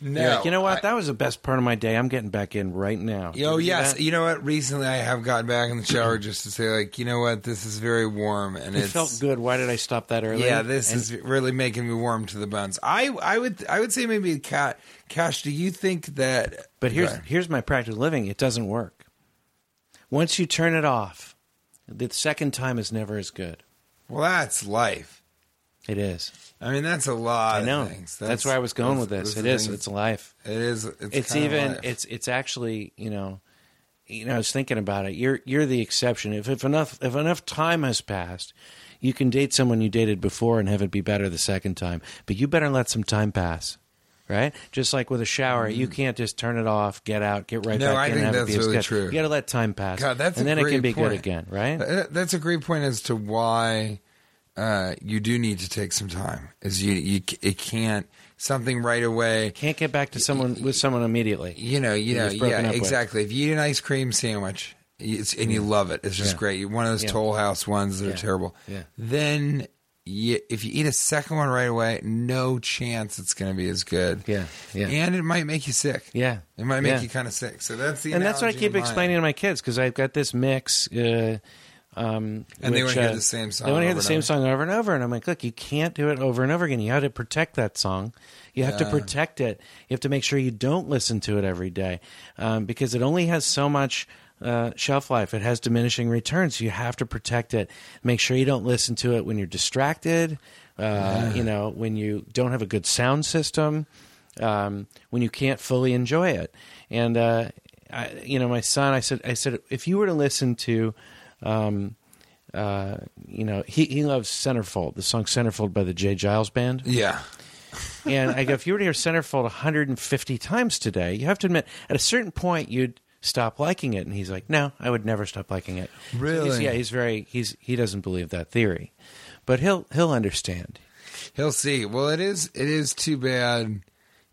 Speaker 2: No,
Speaker 3: like, you know what?
Speaker 2: I-
Speaker 3: that was the best part of my day. I'm getting back in right now.
Speaker 2: Oh yes,
Speaker 3: that?
Speaker 2: you know what? Recently, I have gotten back in the shower just to say, like, you know what? This is very warm, and
Speaker 3: It
Speaker 2: it's
Speaker 3: felt good. Why did I stop that early?
Speaker 2: Yeah, this
Speaker 3: And-
Speaker 2: is really making me warm to the bones. I, I would, I would say maybe cat. Cash, do you think that?
Speaker 3: But here's here's my practical living. It doesn't work. Once you turn it off, the second time is never as good.
Speaker 2: well, that's life.
Speaker 3: It is.
Speaker 2: I mean, that's a lot.
Speaker 3: I know.
Speaker 2: Of things.
Speaker 3: That's, where I was going with this. It is.
Speaker 2: Thing.
Speaker 3: It's life.
Speaker 2: It is. It's,
Speaker 3: It's, even.
Speaker 2: life.
Speaker 3: It's it's actually you know, you know. I was thinking about it. You're you're the exception. If if enough if enough time has passed, you can date someone you dated before and have it be better the second time. But you better let some time pass. Right, just like with a shower, you can't just turn it off, get out, get right
Speaker 2: Mm. No,
Speaker 3: back
Speaker 2: I
Speaker 3: in,
Speaker 2: think
Speaker 3: and have
Speaker 2: that's really true.
Speaker 3: You got to let time pass,
Speaker 2: God, that's
Speaker 3: and
Speaker 2: a
Speaker 3: then it can be
Speaker 2: point.
Speaker 3: good again, right?
Speaker 2: That's a great point as to why uh, you do need to take some time. Is you you it can't something right away.
Speaker 3: Can't get back to someone with someone immediately.
Speaker 2: You know, you know, yeah,
Speaker 3: up with.
Speaker 2: exactly. If you eat an ice cream sandwich it's, and you love it, it's just
Speaker 3: Yeah.
Speaker 2: great. You're one of those
Speaker 3: Yeah.
Speaker 2: Toll House ones that
Speaker 3: Yeah.
Speaker 2: are terrible.
Speaker 3: Yeah.
Speaker 2: Then you, if you eat a second one right away, no chance it's going to be as good.
Speaker 3: Yeah, yeah.
Speaker 2: and it might make you sick.
Speaker 3: Yeah,
Speaker 2: It might make
Speaker 3: Yeah.
Speaker 2: you kind of sick. So that's the
Speaker 3: and that's what I keep explaining to my kids because I've got this mix. Uh, um,
Speaker 2: And they wanna hear
Speaker 3: uh,
Speaker 2: the same song
Speaker 3: They want to hear the same
Speaker 2: over.
Speaker 3: song over and over, and I'm like, look, you can't do it over and over again. You have to protect that song. You have to protect it. You have to make sure you don't listen to it every day um, because it only has so much. Uh, shelf life. It has diminishing returns. You have to protect it. Make sure you don't listen to it when you're distracted. Uh, You know, when you don't have a good sound system. Um, when you can't fully enjoy it. And uh, I, you know, my son, I said, I said, if you were to listen to, um, uh, you know, he he loves Centerfold, the song Centerfold by the J. Geils Band.
Speaker 2: Yeah.
Speaker 3: And I go, if you were to hear Centerfold 150 times today, you have to admit, at a certain point, you'd stop liking it. And he's like, no, I would never stop liking it. So he's-
Speaker 2: Really?
Speaker 3: yeah, he's very, he's he doesn't believe that theory, but he'll he'll understand.
Speaker 2: He'll see. Well, it is. It is too bad.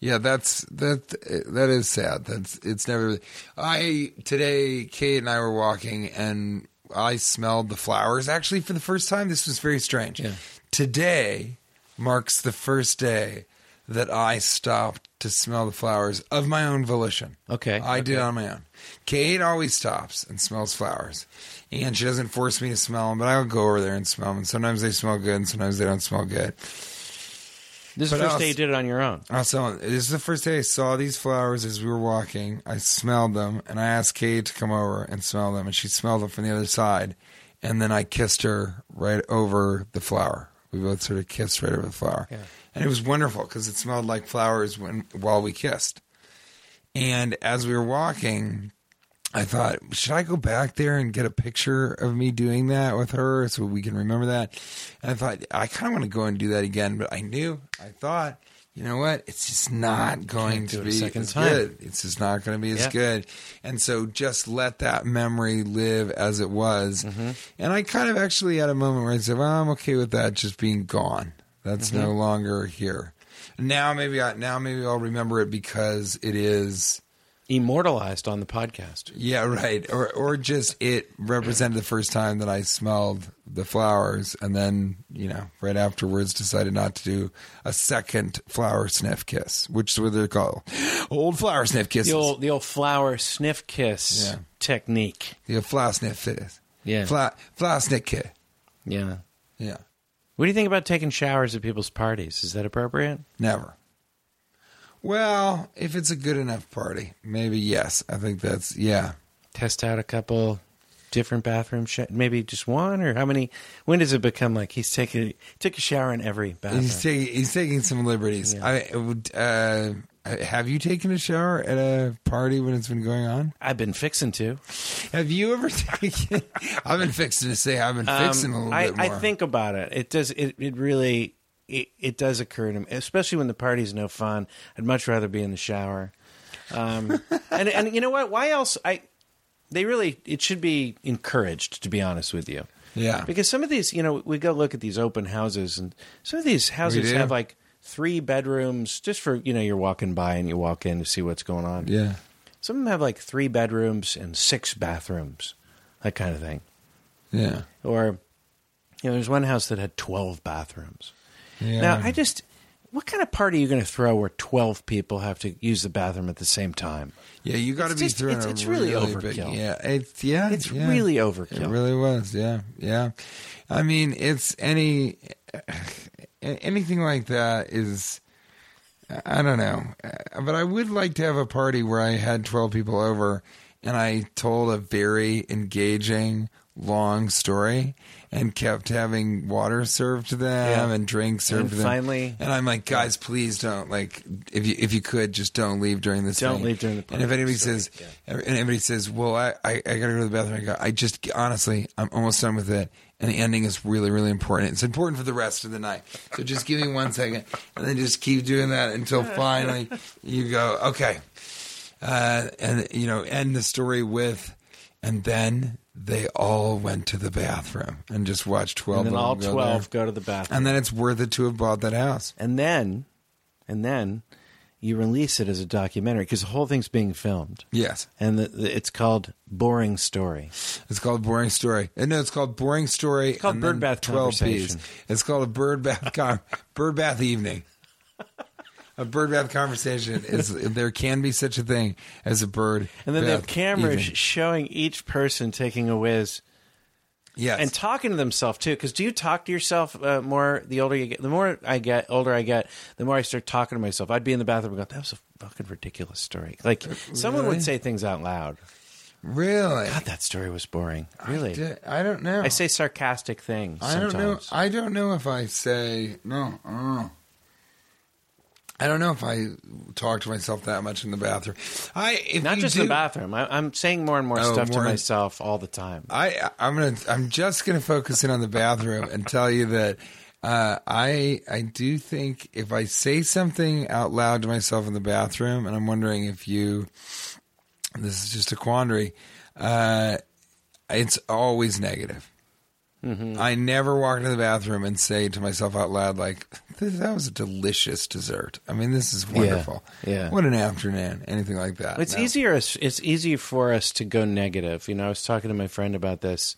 Speaker 2: Yeah, that's that. That is sad. That's it's never. I today, Kate and I were walking, and I smelled the flowers. Actually, for the first time, this was very strange.
Speaker 3: Yeah.
Speaker 2: Today marks the first day that I stopped to smell the flowers of my own volition.
Speaker 3: Okay,
Speaker 2: I did
Speaker 3: okay.
Speaker 2: on my own. Kate always stops and smells flowers, and she doesn't force me to smell them, but I'll go over there and smell them. And sometimes they smell good, and sometimes they don't smell good.
Speaker 3: This is
Speaker 2: But
Speaker 3: the first
Speaker 2: I'll-
Speaker 3: day you did it on your own.
Speaker 2: Also, this is the first day I saw these flowers as we were walking. I smelled them, and I asked Kate to come over and smell them, and she smelled them from the other side. And then I kissed her right over the flower. We both sort of kissed right over the flower,
Speaker 3: Yeah.
Speaker 2: and it was wonderful because it smelled like flowers when while we kissed. And as we were walking, I thought, should I go back there and get a picture of me doing that with her so we can remember that? And I thought, I kind of want to go and do that again, but I knew, I thought, you know what? It's just not going to be as
Speaker 3: time.
Speaker 2: good. It's just not going to be as
Speaker 3: Yeah.
Speaker 2: good. And so just let that memory live as it was.
Speaker 3: Mm-hmm.
Speaker 2: And I kind of actually had a moment where I said, well, I'm okay with that just being gone. That's
Speaker 3: Mm-hmm.
Speaker 2: no longer here. Now maybe I now maybe I'll remember it because it is
Speaker 3: Immortalized on the podcast.
Speaker 2: yeah, right. Or or just it represented the first time that I smelled the flowers and then, you know, right afterwards decided not to do a second flower sniff kiss, which is what they're called. Old flower sniff kisses.
Speaker 3: The old the old flower sniff kiss
Speaker 2: Yeah.
Speaker 3: technique.
Speaker 2: The flower sniff kiss.
Speaker 3: Yeah.
Speaker 2: Flower, flower sniff kiss.
Speaker 3: Yeah.
Speaker 2: Yeah.
Speaker 3: What do you think about taking showers at people's parties? Is that appropriate?
Speaker 2: Never. Well, if it's a good enough party, maybe yes. I think that's yeah.
Speaker 3: Test out a couple different bathroom sh- maybe just one or how many when does it become like he's taking took a shower in every bathroom?
Speaker 2: He's taking he's taking some liberties.
Speaker 3: Yeah.
Speaker 2: I would. Uh, have you taken a shower at a party when it's been going on?
Speaker 3: I've been fixing to.
Speaker 2: Have you ever taken? I've been fixing to say I've been
Speaker 3: Um,
Speaker 2: fixing a little
Speaker 3: I,
Speaker 2: bit more.
Speaker 3: I think about it. It does. It, it really. It, it does occur to me, especially when the party's no fun. I'd much rather be in the shower. Um, and and you know what? Why else? I they really it should be encouraged. To be honest with you,
Speaker 2: Yeah.
Speaker 3: because some of these, you know, we go look at these open houses, and some of these houses have like three bedrooms, just for you know, you're walking by and you walk in to see what's going on.
Speaker 2: Yeah.
Speaker 3: Some of them have like three bedrooms and six bathrooms, that kind of thing.
Speaker 2: Yeah.
Speaker 3: Or, you know, there's one house that had 12 bathrooms.
Speaker 2: Yeah.
Speaker 3: Now, I just, what kind of party are you going to throw where 12 people have to use the bathroom at the same time?
Speaker 2: yeah, you got to be
Speaker 3: just-
Speaker 2: throwing
Speaker 3: it's- it's really
Speaker 2: big-
Speaker 3: overkill.
Speaker 2: yeah, it's yeah,
Speaker 3: It's
Speaker 2: yeah.
Speaker 3: really overkill.
Speaker 2: It really was. Yeah, yeah. I mean, it's any anything like that is. I don't know, Uh, but I would like to have a party where I had twelve people over, and I told a very engaging, long story, and kept having water served to them
Speaker 3: Yeah.
Speaker 2: and drinks served
Speaker 3: And
Speaker 2: to them.
Speaker 3: finally-
Speaker 2: and I'm like, guys, please don't like if you if you could just don't leave during this.
Speaker 3: Don't
Speaker 2: thing."
Speaker 3: leave during the
Speaker 2: And if anybody
Speaker 3: Sorry.
Speaker 2: says, and anybody says, well, I, I, I got to go to the bathroom. I go, I just honestly, I'm almost done with it. And the ending is really, really important. It's important for the rest of the night. So just give me one second, and then just keep doing that until finally you go, okay, uh, and you know, end the story with, and then they all went to the bathroom and just watched twelve.
Speaker 3: And then all
Speaker 2: go
Speaker 3: 12
Speaker 2: there.
Speaker 3: go to the bathroom.
Speaker 2: and then it's worth it to have bought that house.
Speaker 3: and then, and then you release it as a documentary because the whole thing's being filmed.
Speaker 2: Yes.
Speaker 3: And the, the, it's called Boring Story.
Speaker 2: It's called Boring Story. Uh, No, it's called Boring Story. It's
Speaker 3: called Bird Bath Twelve Conversation.
Speaker 2: It's called a bird bath con- bird bath evening. A bird bath conversation is there can be such a thing as a bird.
Speaker 3: And then they have cameras
Speaker 2: evening.
Speaker 3: showing each person taking a whiz.
Speaker 2: Yes.
Speaker 3: and talking to themselves too. Because do you talk to yourself uh, more the older you get? The more I get, older I get, the more I start talking to myself. I'd be in the bathroom and go, "That was a fucking ridiculous story." Like someone would say things out loud.
Speaker 2: really?
Speaker 3: God, that story was boring. Really,
Speaker 2: I don't know.
Speaker 3: I say sarcastic things.
Speaker 2: I don't know. I don't know if I say no. I don't know. I don't know if I talk to myself that much in the bathroom. I if
Speaker 3: Not just in the
Speaker 2: do-
Speaker 3: bathroom. I, I'm saying more and more
Speaker 2: Oh,
Speaker 3: stuff
Speaker 2: more
Speaker 3: to myself all the time.
Speaker 2: I I'm gonna I'm just gonna focus in on the bathroom and tell you that uh, I I do think if I say something out loud to myself in the bathroom, and I'm wondering if you this is just a quandary. Uh, it's always negative.
Speaker 3: Mm-hmm.
Speaker 2: I never walk into the bathroom and say to myself out loud, like, that was a delicious dessert. I mean, this is wonderful.
Speaker 3: yeah.
Speaker 2: What an afternoon. Anything like that.
Speaker 3: It's
Speaker 2: No.
Speaker 3: easier. It's easy for us to go negative. You know, I was talking to my friend about this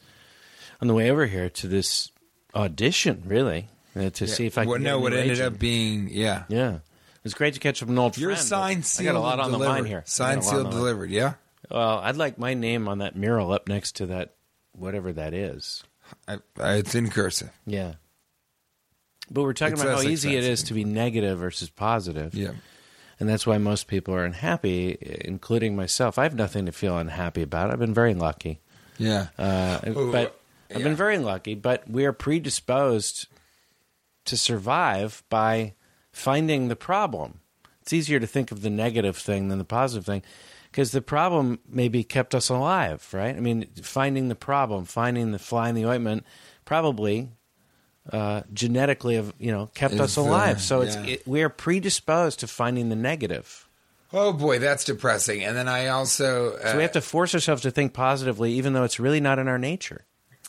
Speaker 3: on the way over here to this audition. Really, uh, to see if I.
Speaker 2: Well,
Speaker 3: could
Speaker 2: no, what ended up being, yeah.
Speaker 3: Yeah, it was great to catch up an old
Speaker 2: Your
Speaker 3: friend. but
Speaker 2: sign
Speaker 3: I got a lot on the line here.
Speaker 2: Sign
Speaker 3: got a lot on
Speaker 2: sealed delivered, yeah?
Speaker 3: Well, I'd like my name on that mural up next to that, whatever that is.
Speaker 2: I, I, it's in cursive.
Speaker 3: Yeah. But we're talking
Speaker 2: It's
Speaker 3: about how
Speaker 2: less
Speaker 3: easy it is
Speaker 2: expensive.
Speaker 3: to be negative versus positive.
Speaker 2: Yeah.
Speaker 3: And that's why most people are unhappy, including myself. I have nothing to feel unhappy about. I've been very lucky.
Speaker 2: Yeah.
Speaker 3: Uh,
Speaker 2: Ooh,
Speaker 3: but I've
Speaker 2: yeah.
Speaker 3: been very lucky, but we are predisposed to survive by finding the problem. It's easier to think of the negative thing than the positive thing because the problem maybe kept us alive, right? I mean, finding the problem, finding the fly in the ointment, probably uh, genetically have you know kept
Speaker 2: Is,
Speaker 3: us
Speaker 2: uh,
Speaker 3: alive. So it's
Speaker 2: yeah.
Speaker 3: it, we are predisposed to finding the negative.
Speaker 2: Oh, boy, that's depressing. And then I also. Uh,
Speaker 3: So we have to force ourselves to think positively, even though it's really not in our nature.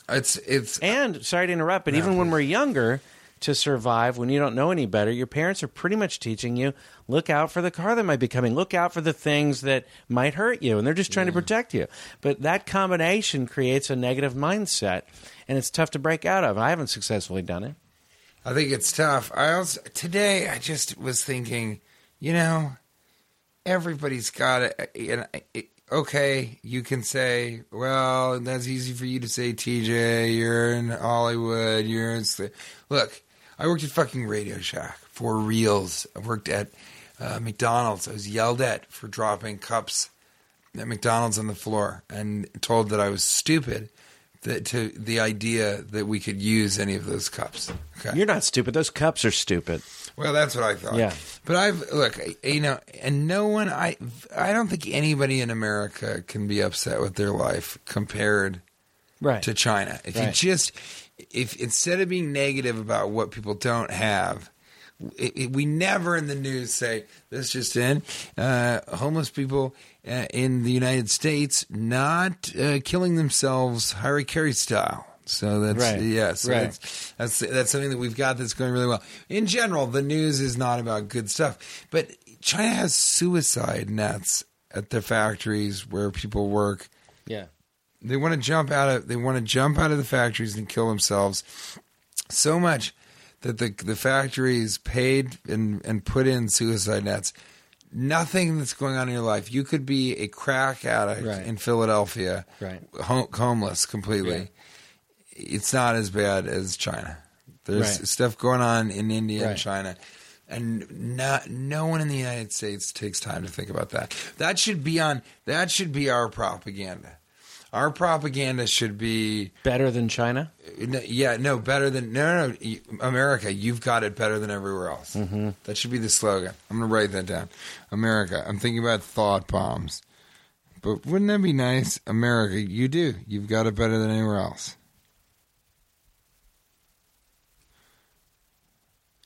Speaker 2: It's, it's,
Speaker 3: And sorry to interrupt, but
Speaker 2: No,
Speaker 3: even when we're younger, to survive, when you don't know any better, your parents are pretty much teaching you look out for the car that might be coming, look out for the things that might hurt you, and they're just trying to protect you. But that combination creates a negative mindset, and it's tough to break out of. I haven't successfully done it.
Speaker 2: I think it's tough. I also today I just was thinking, you know, everybody's got it. Uh, and it okay, you can say, well, that's easy for you to say, TJ. You're in Hollywood. You're in. Sl-" Look, I worked at fucking Radio Shack for reals. I worked at uh, McDonald's. I was yelled at for dropping cups at McDonald's on the floor and told that I was stupid. That to the idea that we could use any of those cups. Okay.
Speaker 3: You're not stupid. Those cups are stupid.
Speaker 2: Well, that's what I thought.
Speaker 3: Yeah.
Speaker 2: But I've look, you know, and no one I I don't think anybody in America can be upset with their life compared
Speaker 3: Right.
Speaker 2: to China. If you just if instead of being negative about what people don't have, it, it- we never in the news say this just in uh, homeless people uh, in the United States not uh, killing themselves Harry Carey style. So that's
Speaker 3: Right.
Speaker 2: yeah. So
Speaker 3: Right.
Speaker 2: that's, that's that's something that we've got that's going really well. In general, the news is not about good stuff, but China has suicide nets at their factories where people work
Speaker 3: yeah.
Speaker 2: They want to jump out of they want to jump out of the factories and kill themselves so much that the the factories paid and and put in suicide nets. Nothing that's going on in your life. You could be a crack addict
Speaker 3: Right.
Speaker 2: in Philadelphia,
Speaker 3: Right.
Speaker 2: ho- homeless completely.
Speaker 3: Yeah.
Speaker 2: It's not as bad as China. There's
Speaker 3: Right.
Speaker 2: stuff going on in India
Speaker 3: Right.
Speaker 2: and China. And not, no one in the United States takes time to think about that. That should be on. That should be our propaganda. Our propaganda should be,
Speaker 3: Better than China?
Speaker 2: yeah, no, better than no, no, no, America. You've got it better than everywhere else. Mm-hmm. That should be the slogan. I'm going to write that down. America. I'm thinking about thought bombs. But wouldn't that be nice, America? You do. You've got it better than anywhere else.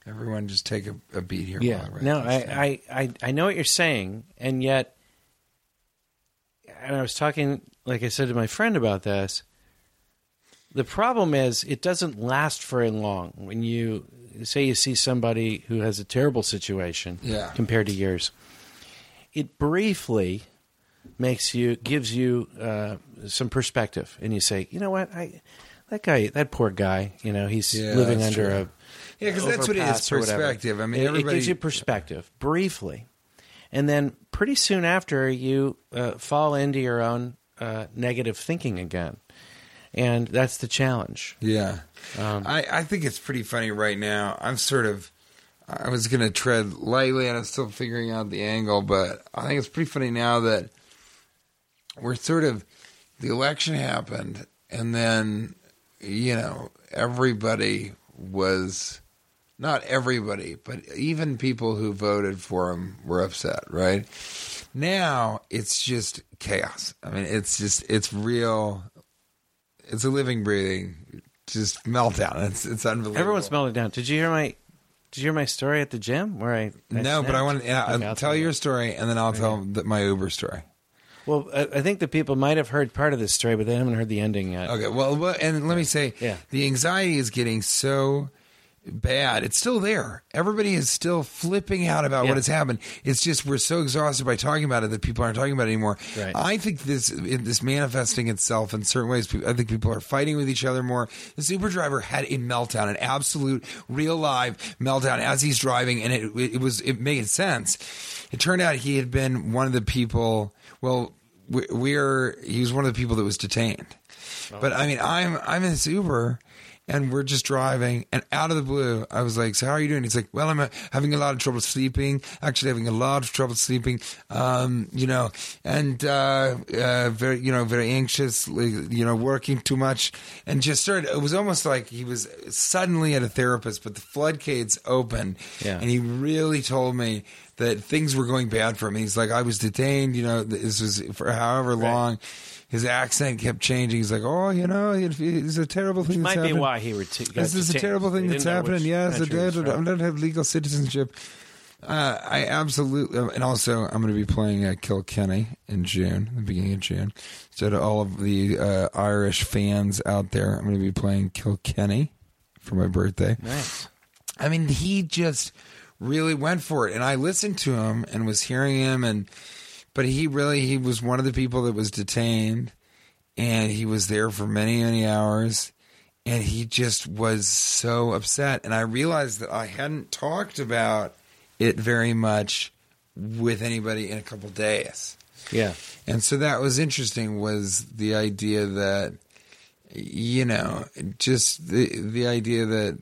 Speaker 2: Everyone, just take a, a beat here.
Speaker 3: Yeah.
Speaker 2: while I
Speaker 3: No. I, I, I, I know what you're saying, and yet, and I was talking, like I said to my friend about this. The problem is, it doesn't last very long. When you say you see somebody who has a terrible situation,
Speaker 2: Yeah.
Speaker 3: compared to yours, it briefly makes you gives you uh, some perspective, and you say, you know what, I that guy, that poor guy, you know, he's
Speaker 2: Yeah,
Speaker 3: living under
Speaker 2: true.
Speaker 3: a
Speaker 2: Yeah, because that's what it is.
Speaker 3: overpass or whatever.
Speaker 2: Perspective. I mean,
Speaker 3: it, it gives you perspective briefly, and then pretty soon after you uh, fall into your own uh, negative thinking again, and that's the challenge.
Speaker 2: Yeah.
Speaker 3: Um,
Speaker 2: I, I think it's pretty funny right now. I'm sort of, I was going to tread lightly and I'm still figuring out the angle, but I think it's pretty funny now that we're sort of, the election happened and then, you know, everybody was, not everybody, but even people who voted for him were upset, right? Now it's just chaos. I mean, it's just, it's real, it's a living, breathing, just meltdown. It's it's unbelievable.
Speaker 3: Everyone's melting down. Did you hear my? Did you hear my story at the gym where I? I
Speaker 2: no, but I want to yeah,
Speaker 3: Okay,
Speaker 2: tell
Speaker 3: you.
Speaker 2: your story, and then I'll tell the, my Uber story.
Speaker 3: Well, I, I think the people might have heard part of this story, but they haven't heard the ending yet.
Speaker 2: Okay, well, well, and let me say,
Speaker 3: Yeah.
Speaker 2: the anxiety is getting so bad. It's still there. Everybody is still flipping out about
Speaker 3: Yeah.
Speaker 2: what has happened. It's just we're so exhausted by talking about it that people aren't talking about it anymore.
Speaker 3: Right.
Speaker 2: I think this this manifesting itself in certain ways. I think people are fighting with each other more. This Uber driver had a meltdown, an absolute real live meltdown as he's driving, and it it was it made sense. It turned out he had been one of the people. Well, we- we're he was one of the people that was detained. Oh. But I mean, I'm I'm in this Uber, and we're just driving, and out of the blue, I was like, "So how are you doing?" He's like, "Well, I'm uh, having a lot of trouble sleeping. Actually, having a lot of trouble sleeping. Um, you know, and uh, uh, very, you know, very anxious. like, You know, working too much, and just started. It was almost like he was suddenly at a therapist, but the floodgates opened,
Speaker 3: Yeah.
Speaker 2: and he really told me that things were going bad for him. He's like, I was detained. You know, this was for however long. His accent kept changing. He's like, "Oh, you know, it- it's a terrible thing."
Speaker 3: Might
Speaker 2: that's
Speaker 3: be
Speaker 2: happened.
Speaker 3: why he reti- got
Speaker 2: This is a terrible thing that's happening.
Speaker 3: which
Speaker 2: Yes, I don't, I don't have legal citizenship. Uh, I absolutely, and also I'm going to be playing uh, Kilkenny in June, the beginning of June. So to all of the uh, Irish fans out there, I'm going to be playing Kilkenny for my birthday.
Speaker 3: Nice.
Speaker 2: I mean, he just really went for it, and I listened to him and was hearing him, and but he really he was one of the people that was detained, and he was there for many many hours, and he just was so upset, and I realized that I hadn't talked about it very much with anybody in a couple days.
Speaker 3: Yeah.
Speaker 2: And so that was interesting was the idea that you know just the the idea that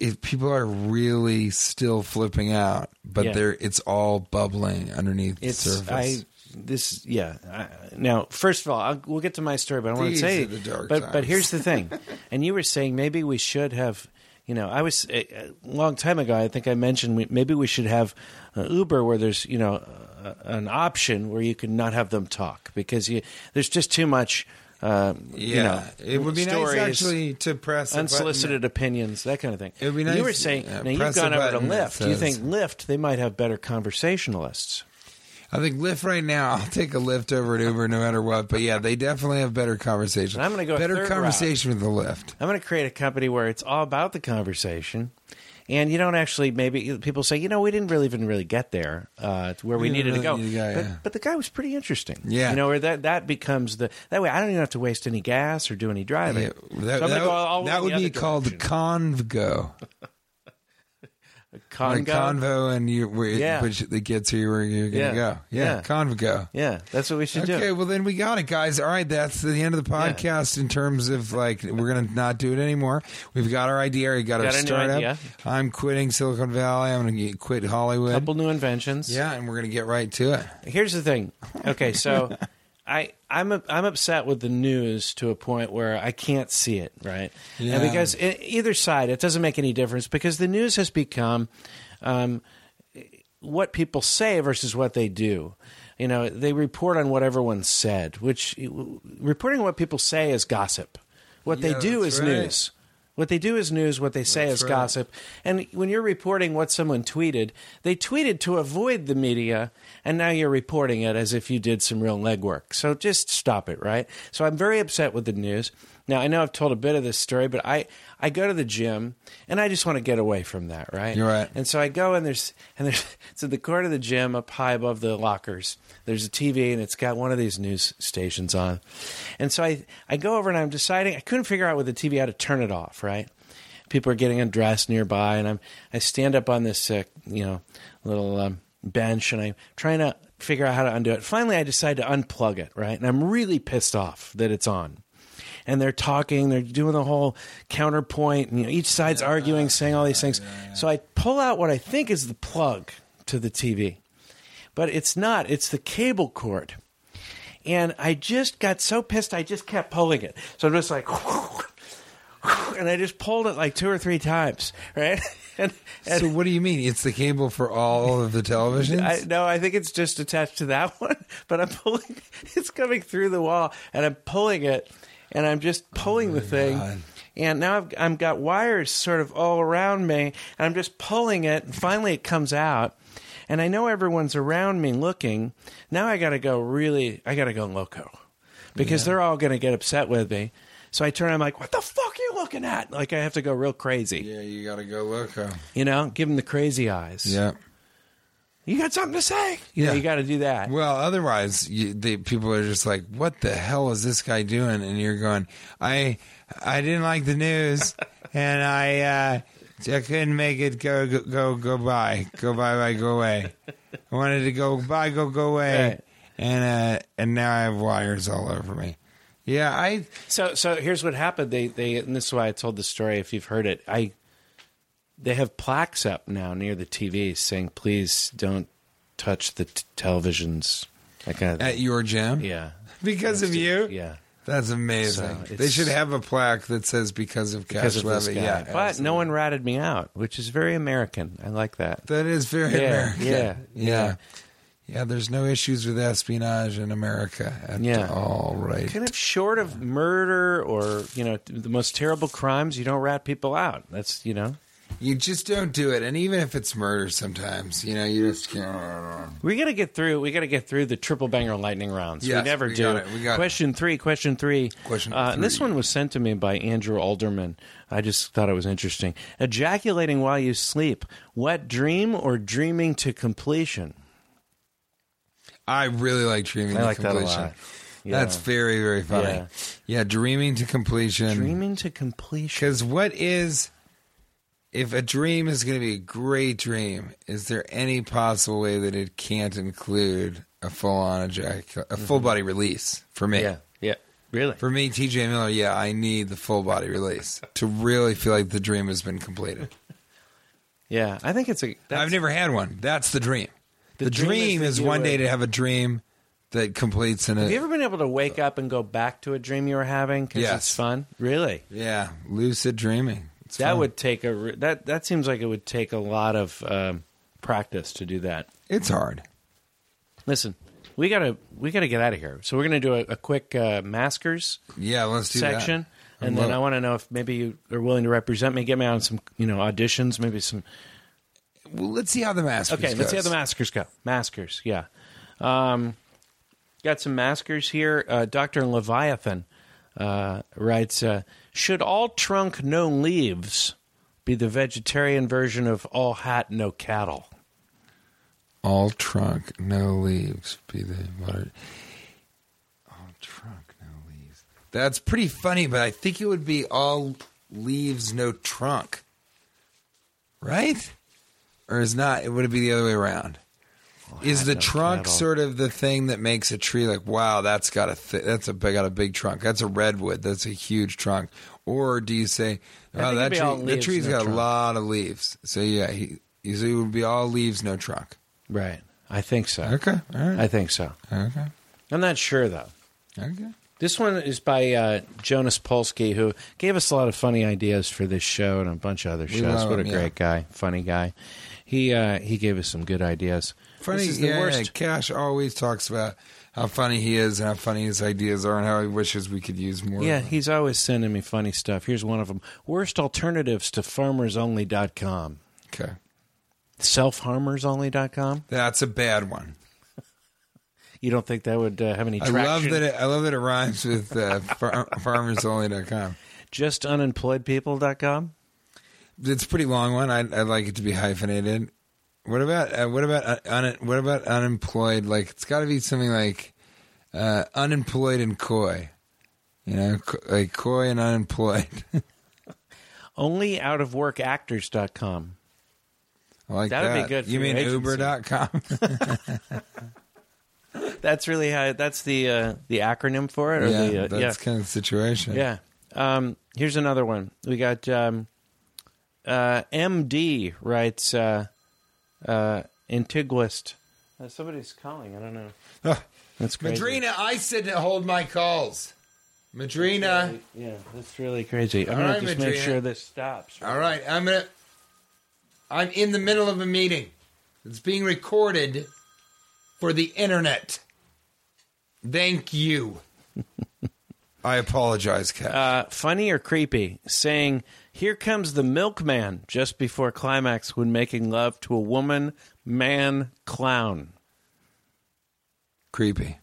Speaker 2: if people are really still flipping out but
Speaker 3: Yeah.
Speaker 2: they're it's all bubbling underneath
Speaker 3: It's
Speaker 2: the surface.
Speaker 3: I this yeah. I, now, first of all, I'll, we'll get to my story, but I want to say,
Speaker 2: the dark
Speaker 3: but but here's the thing, and you were saying maybe we should have. You know, I was a, a long time ago. I think I mentioned we, maybe we should have uh, Uber where there's you know uh, an option where you can not have them talk because you, there's just too much. Uh,
Speaker 2: yeah,
Speaker 3: you know,
Speaker 2: it would be
Speaker 3: stories,
Speaker 2: nice actually to press button.
Speaker 3: unsolicited opinions, that kind of thing.
Speaker 2: It would be
Speaker 3: You were saying
Speaker 2: yeah,
Speaker 3: now you've gone over to Lyft. Do you think Lyft they might have better conversationalists?
Speaker 2: I think Lyft right now. I'll take a Lyft over at Uber no matter what. But yeah, they definitely have better conversation.
Speaker 3: I'm gonna go
Speaker 2: better conversation with the Lyft.
Speaker 3: I'm going to create a company where it's all about the conversation. And you don't actually maybe people say, you know, we didn't really even really get there uh, to where we,
Speaker 2: We
Speaker 3: needed
Speaker 2: didn't
Speaker 3: to go.
Speaker 2: need
Speaker 3: but,
Speaker 2: yeah.
Speaker 3: but the guy was pretty interesting.
Speaker 2: Yeah.
Speaker 3: you know, where that that becomes the that way I don't even have to waste any gas or do any driving.
Speaker 2: Yeah, that,
Speaker 3: So
Speaker 2: that-
Speaker 3: all the
Speaker 2: that would be called. Convgo.
Speaker 3: Congo.
Speaker 2: Like convo, and you where
Speaker 3: Yeah.
Speaker 2: which that gets you where you're gonna
Speaker 3: Yeah.
Speaker 2: go. Yeah,
Speaker 3: Yeah.
Speaker 2: Convgo.
Speaker 3: Yeah, that's what we should
Speaker 2: Okay,
Speaker 3: do.
Speaker 2: Okay, well then we got it, guys. All right, that's the end of the podcast in terms of like we're gonna not do it anymore. We've got our idea. We got, our
Speaker 3: Got a new
Speaker 2: startup. I'm quitting Silicon Valley. I'm gonna get, quit Hollywood.
Speaker 3: couple new inventions.
Speaker 2: yeah, and we're gonna get right to it.
Speaker 3: Here's the thing. Okay, so I I'm I'm upset with the news to a point where I can't see it, right?
Speaker 2: Yeah.
Speaker 3: And because e- either side, it doesn't make any difference because the news has become um, what people say versus what they do. You know, they report on what everyone said, which reporting what people say is gossip. What
Speaker 2: Yeah,
Speaker 3: they do is
Speaker 2: right.
Speaker 3: news. What they do is news. What they say
Speaker 2: That's
Speaker 3: is
Speaker 2: right.
Speaker 3: gossip. And when you're reporting what someone tweeted, they tweeted to avoid the media, and now you're reporting it as if you did some real legwork. So just stop it, right? So I'm very upset with the news. Now I know I've told a bit of this story, but I I go to the gym and I just want to get away from that, right?
Speaker 2: You're right.
Speaker 3: And so I go and there's and there's so the court of the gym up high above the lockers. There's a TV and it's got one of these news stations on, and so I I go over and I'm deciding I couldn't figure out with the TV how to turn it off. Right, people are getting undressed nearby, and I'm I stand up on this uh, you know little um, bench and I'm trying to figure out how to undo it. Finally, I decide to unplug it. Right, and I'm really pissed off that it's on and they're talking, they're doing the whole counterpoint, and you know, each side's arguing, saying all these things. So I pull out what I think is the plug to the TV, but it's not. It's the cable cord, and I just got so pissed, I just kept pulling it. So I'm just like. And I just pulled it like two or three times, right? And, and
Speaker 2: So what do you mean? It's the cable for all of the televisions?
Speaker 3: I, no, I think it's just attached to that one. But I'm pulling. It's coming through the wall, and I'm pulling it, and I'm just pulling oh the thing.
Speaker 2: God.
Speaker 3: And now I've, I've got wires sort of all around me, and I'm just pulling it, and finally it comes out. and I know everyone's around me looking. Now I got to go really. I got to go loco because they're all going to get upset with me. So I turn. I'm like, "What the fuck are you looking at?" Like I have to go real crazy.
Speaker 2: Yeah, you got to go loco.
Speaker 3: You know, give them the crazy eyes.
Speaker 2: Yeah.
Speaker 3: You got something to say? You know,
Speaker 2: Yeah.
Speaker 3: you got to do that.
Speaker 2: Well, otherwise, you, the people are just like, "What the hell is this guy doing?" And you're going, "I, I didn't like the news, and I, uh, I couldn't make it go, go, go, go by, go by, by, go away. I wanted to go by, go, go away,
Speaker 3: Right.
Speaker 2: and uh, and now I have wires all over me. Yeah, I,
Speaker 3: So, so here's what happened. They, they, and this is why I told the story. If you've heard it, I, they have plaques up now near the TV saying, "Please don't touch the t- televisions." That kind of
Speaker 2: at your gym,
Speaker 3: Yeah,
Speaker 2: because of you.
Speaker 3: yeah.
Speaker 2: That's amazing.
Speaker 3: So
Speaker 2: they should have a plaque that says "because of
Speaker 3: Because
Speaker 2: Cash
Speaker 3: of this
Speaker 2: Levy." Yeah,
Speaker 3: but no one ratted me out, which is very American. I like that.
Speaker 2: That is very
Speaker 3: Yeah,
Speaker 2: American.
Speaker 3: yeah,
Speaker 2: yeah,
Speaker 3: yeah.
Speaker 2: yeah. There's no issues with espionage in America at
Speaker 3: Yeah.
Speaker 2: all, right?
Speaker 3: Kind of short of murder or you know the most terrible crimes, you don't rat people out. That's you know
Speaker 2: You just don't do it, and even if it's murder, sometimes you know you just can't.
Speaker 3: We got to get through. We got to get through the triple banger lightning rounds.
Speaker 2: Yes,
Speaker 3: we never
Speaker 2: we
Speaker 3: do.
Speaker 2: got it, we got it.
Speaker 3: question three. Question three.
Speaker 2: Question
Speaker 3: Uh, and this one was sent to me by Andrew Alderman. I just thought it was interesting. Ejaculating while you sleep. Wet dream or dreaming to completion?
Speaker 2: I really like dreaming.
Speaker 3: I
Speaker 2: to
Speaker 3: like that a
Speaker 2: completion.
Speaker 3: lot. Yeah.
Speaker 2: That's very very funny.
Speaker 3: Yeah.
Speaker 2: Yeah, dreaming to completion.
Speaker 3: dreaming to completion.
Speaker 2: Because what is, if a dream is going to be a great dream, is there any possible way that it can't include a full on ejaculate, a full body release for me?
Speaker 3: Mm-hmm. Yeah. Yeah. Really.
Speaker 2: For me, TJ Miller, yeah, I need the full body release to really feel like the dream has been completed.
Speaker 3: yeah. I think it's a. That's,
Speaker 2: I've never had one. That's the dream. The,
Speaker 3: The
Speaker 2: dream,
Speaker 3: dream is
Speaker 2: is, one day to have a dream that completes in a
Speaker 3: Have you ever been able to wake up and go back to a dream you were having because
Speaker 2: Yes.
Speaker 3: it's fun? Really?
Speaker 2: yeah lucid dreaming. It's
Speaker 3: That
Speaker 2: fun.
Speaker 3: would take a re- that that seems like it would take a lot of um, practice to do that.
Speaker 2: It's hard.
Speaker 3: Listen, we gotta we gotta get out of here. So we're gonna do a, a quick uh, maskers
Speaker 2: Yeah, let's do
Speaker 3: section,
Speaker 2: that.
Speaker 3: and then I want to know if maybe you are willing to represent me, get me on some you know auditions, maybe some.
Speaker 2: Well, let's see how the mask.
Speaker 3: Okay, let's see how the maskers go. Maskers, yeah. Um, got some maskers here. Uh, Doctor Leviathan uh, writes: uh, Should all trunk no leaves be the vegetarian version of all hat no cattle?
Speaker 2: All trunk, no leaves. Be the all trunk, no leaves. That's pretty funny, but I think it would be all leaves, no trunk. Right? Or is not? It would it be the other way around? Is the trunk sort of the thing that makes a tree like wow that's got a th- that's a big- got a big trunk that's a redwood that's a huge trunk or do you say oh that
Speaker 3: it'd be all
Speaker 2: tree
Speaker 3: leaves,
Speaker 2: tree's
Speaker 3: no
Speaker 2: got a lot of leaves so yeah he, he so it would be all leaves no trunk
Speaker 3: Right. I think so.
Speaker 2: okay right
Speaker 3: I think so.
Speaker 2: okay
Speaker 3: I'm not sure though.
Speaker 2: okay
Speaker 3: This one is by uh, Jonas Polsky, who gave us a lot of funny ideas for this show and a bunch of other shows. What a
Speaker 2: him,
Speaker 3: great
Speaker 2: yeah.
Speaker 3: guy, funny guy. He uh, he gave us some good ideas.
Speaker 2: Funny
Speaker 3: This is the
Speaker 2: yeah,
Speaker 3: worst.
Speaker 2: Cash always talks about how funny he is and how funny his ideas are and how he wishes we could use more
Speaker 3: Yeah, he's always sending me funny stuff. Here's one of them: worst alternatives to farmersonly.com.
Speaker 2: okay
Speaker 3: Selfharmersonly.com.
Speaker 2: that's a bad one
Speaker 3: You don't think that would uh, have any
Speaker 2: I love that it, I love that it rhymes with uh, far, farmersonly.com
Speaker 3: Just unemployedpeople.com.
Speaker 2: It's a pretty long one. I'd, I'd like it to be hyphenated. What about uh, what about uh, un, what about unemployed? Like it's got to be something like uh, unemployed and coy. You know, co- like coy and unemployed.
Speaker 3: Only out of work actors.com.
Speaker 2: I like
Speaker 3: That'd be good for
Speaker 2: You mean. Uber.com?
Speaker 3: That's really how. That's the uh, the acronym for it. Or
Speaker 2: yeah,
Speaker 3: the, uh,
Speaker 2: that's kind of the situation.
Speaker 3: Yeah. Um, here's another one. We got um, uh, MD writes uh, Antiguist. Uh, somebody's calling. I don't know.
Speaker 2: Ugh.
Speaker 3: That's crazy.
Speaker 2: Madrina, I said to hold my calls. Madrina.
Speaker 3: Yeah, that's really crazy. I'm
Speaker 2: All
Speaker 3: gonna
Speaker 2: right,
Speaker 3: just make sure this stops.
Speaker 2: All right, I'm gonna. I'm in the middle of a meeting. It's being recorded for the internet. Thank you. I apologize, Kat.
Speaker 3: Uh, funny or creepy? Saying Here comes the milkman just before climax when making love to a woman, man, clown.
Speaker 2: Creepy.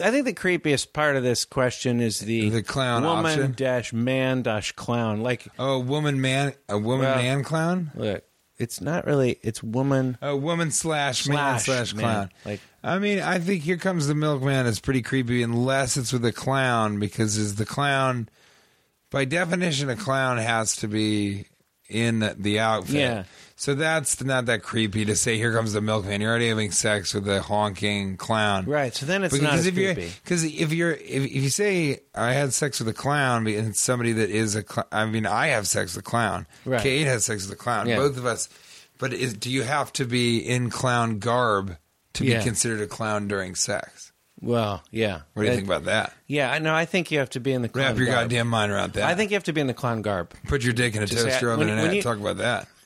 Speaker 3: I think the creepiest part of this question is the,
Speaker 2: The clown
Speaker 3: woman
Speaker 2: option?
Speaker 3: dash man dash clown. Like,
Speaker 2: Oh, woman, man, a woman,
Speaker 3: Well-
Speaker 2: man, clown.
Speaker 3: look, it's not really. It's woman.
Speaker 2: A woman slash man
Speaker 3: Slash man.
Speaker 2: clown.
Speaker 3: Like-
Speaker 2: I mean, I think here comes the milkman is pretty creepy unless it's with a clown because is the clown by definition a clown has to be in the outfit.
Speaker 3: Yeah.
Speaker 2: So that's not that creepy to say here comes the milkman. You're already having sex with a honking clown.
Speaker 3: Right. So then it's not
Speaker 2: because
Speaker 3: as
Speaker 2: if you're
Speaker 3: creepy.
Speaker 2: because if you're if, if you say I had sex with a clown and it's somebody that is a cl- I mean I have sex with a clown.
Speaker 3: Right.
Speaker 2: Kate has sex with a clown.
Speaker 3: Yeah.
Speaker 2: Both of us. But is, do you have to be in clown garb to
Speaker 3: Yeah.
Speaker 2: be considered a clown during sex?
Speaker 3: Well, yeah.
Speaker 2: What do you
Speaker 3: Uh,
Speaker 2: think about that?
Speaker 3: Yeah, I know. I think you have to be in the clown
Speaker 2: Wrap your
Speaker 3: garb.
Speaker 2: goddamn mind around that.
Speaker 3: I think you have to be in the clown garb.
Speaker 2: put your dick in a
Speaker 3: say-
Speaker 2: toaster oven
Speaker 3: when-
Speaker 2: and
Speaker 3: when you-
Speaker 2: talk about that.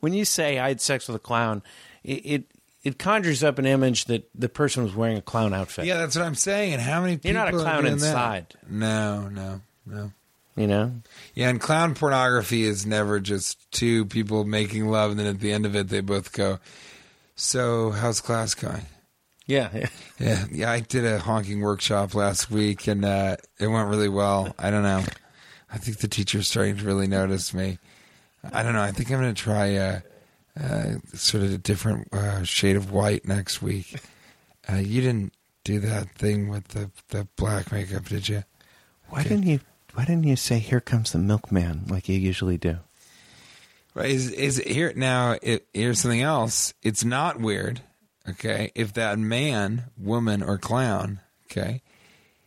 Speaker 3: When you say I had sex with a clown, it, it it conjures up an image that the person was wearing a clown outfit.
Speaker 2: Yeah, that's what I'm saying. And how many people
Speaker 3: You're not a
Speaker 2: are
Speaker 3: clown
Speaker 2: doing that?
Speaker 3: inside.
Speaker 2: No, no, no.
Speaker 3: You know.
Speaker 2: Yeah, and clown pornography is never just two people making love, and then at the end of it, they both go, "So, how's class going?"
Speaker 3: Yeah.
Speaker 2: Yeah, yeah. I did a honking workshop last week, and uh, it went really well. I don't know. I think the teacher's starting to really notice me. I don't know. I think I'm going to try uh, uh, sort of a different uh, shade of white next week. Uh, you didn't do that thing with the the black makeup, did you?
Speaker 3: Why didn't you? Why didn't you say "Here comes the milkman" like you usually do?
Speaker 2: Right? Is is here now? It, here's something else. It's not weird. Okay, if that man, woman, or clown, okay,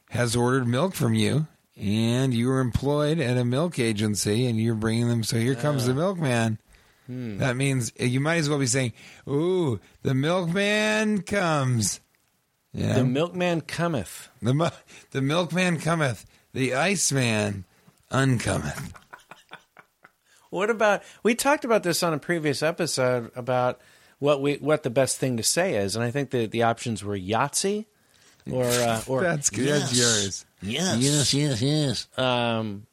Speaker 2: has ordered milk from you, and you were employed at a milk agency, and you're bringing them. So here comes the milkman. Hmm. That means eh, you might as well be saying, "Ooh, the milkman comes." Yeah,
Speaker 3: The milkman cometh.
Speaker 2: the mu- the milkman cometh. The iceman uncometh.
Speaker 3: What about? We talked about this on a previous episode about what we what the best thing to say is, and I think that the options were Yahtzee, or uh, or
Speaker 2: That's good. That's yours.
Speaker 3: yes,
Speaker 2: Yes, yes, yes.
Speaker 3: Um,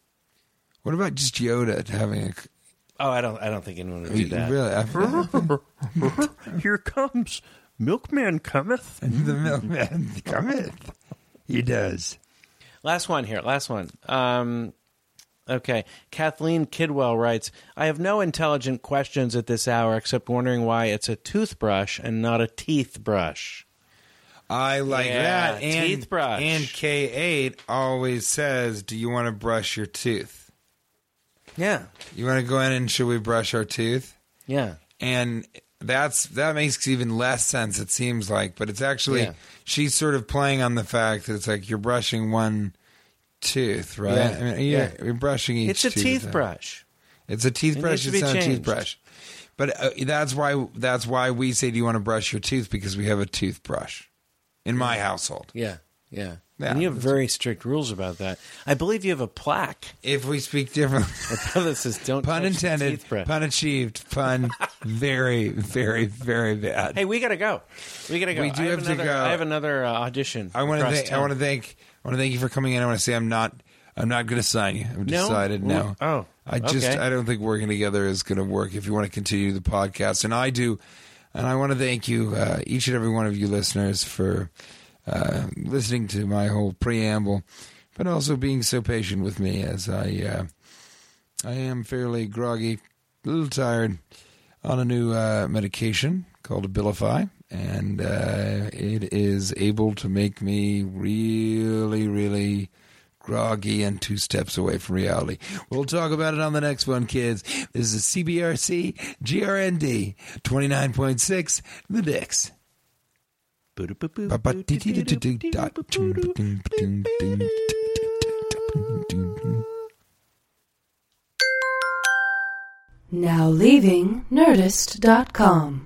Speaker 2: What about just Yoda having a?
Speaker 3: oh, I don't I don't think anyone would do that.
Speaker 2: Really?
Speaker 3: Here comes milkman cometh.
Speaker 2: And the milkman cometh. He does.
Speaker 3: Last one here. Last one. Um, okay. Kathleen Kidwell writes I have no intelligent questions at this hour except wondering why it's a toothbrush and not a teeth brush.
Speaker 2: I like
Speaker 3: Yeah,
Speaker 2: that. And,
Speaker 3: teeth brush.
Speaker 2: And Kate always says, Do you want to brush your tooth?
Speaker 3: Yeah.
Speaker 2: You want to go in and should we brush our tooth?
Speaker 3: Yeah.
Speaker 2: And that's that makes even less sense, it seems like. But it's actually,
Speaker 3: Yeah.
Speaker 2: she's sort of playing on the fact that it's like you're brushing one tooth, right?
Speaker 3: Yeah.
Speaker 2: I mean, you're,
Speaker 3: Yeah.
Speaker 2: you're brushing each
Speaker 3: It's a teeth brush.
Speaker 2: It's a teeth
Speaker 3: It
Speaker 2: brush. It's not a toothbrush. But uh, that's why that's why we say, "Do you want to brush your tooth?" Because we have a toothbrush in my household.
Speaker 3: Yeah. Yeah.
Speaker 2: Yeah,
Speaker 3: and you have very strict rules about that. I believe you have a plaque
Speaker 2: If we speak differently,
Speaker 3: that says don't
Speaker 2: pun intended,
Speaker 3: teeth
Speaker 2: pun achieved, pun very, very, very bad.
Speaker 3: Hey, we gotta go. We gotta go.
Speaker 2: We do
Speaker 3: I
Speaker 2: have to
Speaker 3: another,
Speaker 2: go.
Speaker 3: I have another uh, audition.
Speaker 2: I want to. I want to thank. I want to thank you for coming in. I want to say I'm not. I'm not going to sign you. I've decided no.
Speaker 3: Oh,
Speaker 2: I just.
Speaker 3: okay.
Speaker 2: I don't think working together is going to work. If you want to continue the podcast, and I do, and I want to thank you, uh, each and every one of you listeners, for uh, listening to my whole preamble, but also being so patient with me as I. Uh, I am fairly groggy, a little tired, on a new uh, medication called Abilify, and uh, it is able to make me really, really groggy and two steps away from reality. We'll talk about it on the next one, kids. This is CBRC GRND 29.6, The Dicks.
Speaker 4: Now leaving Nerdist.com.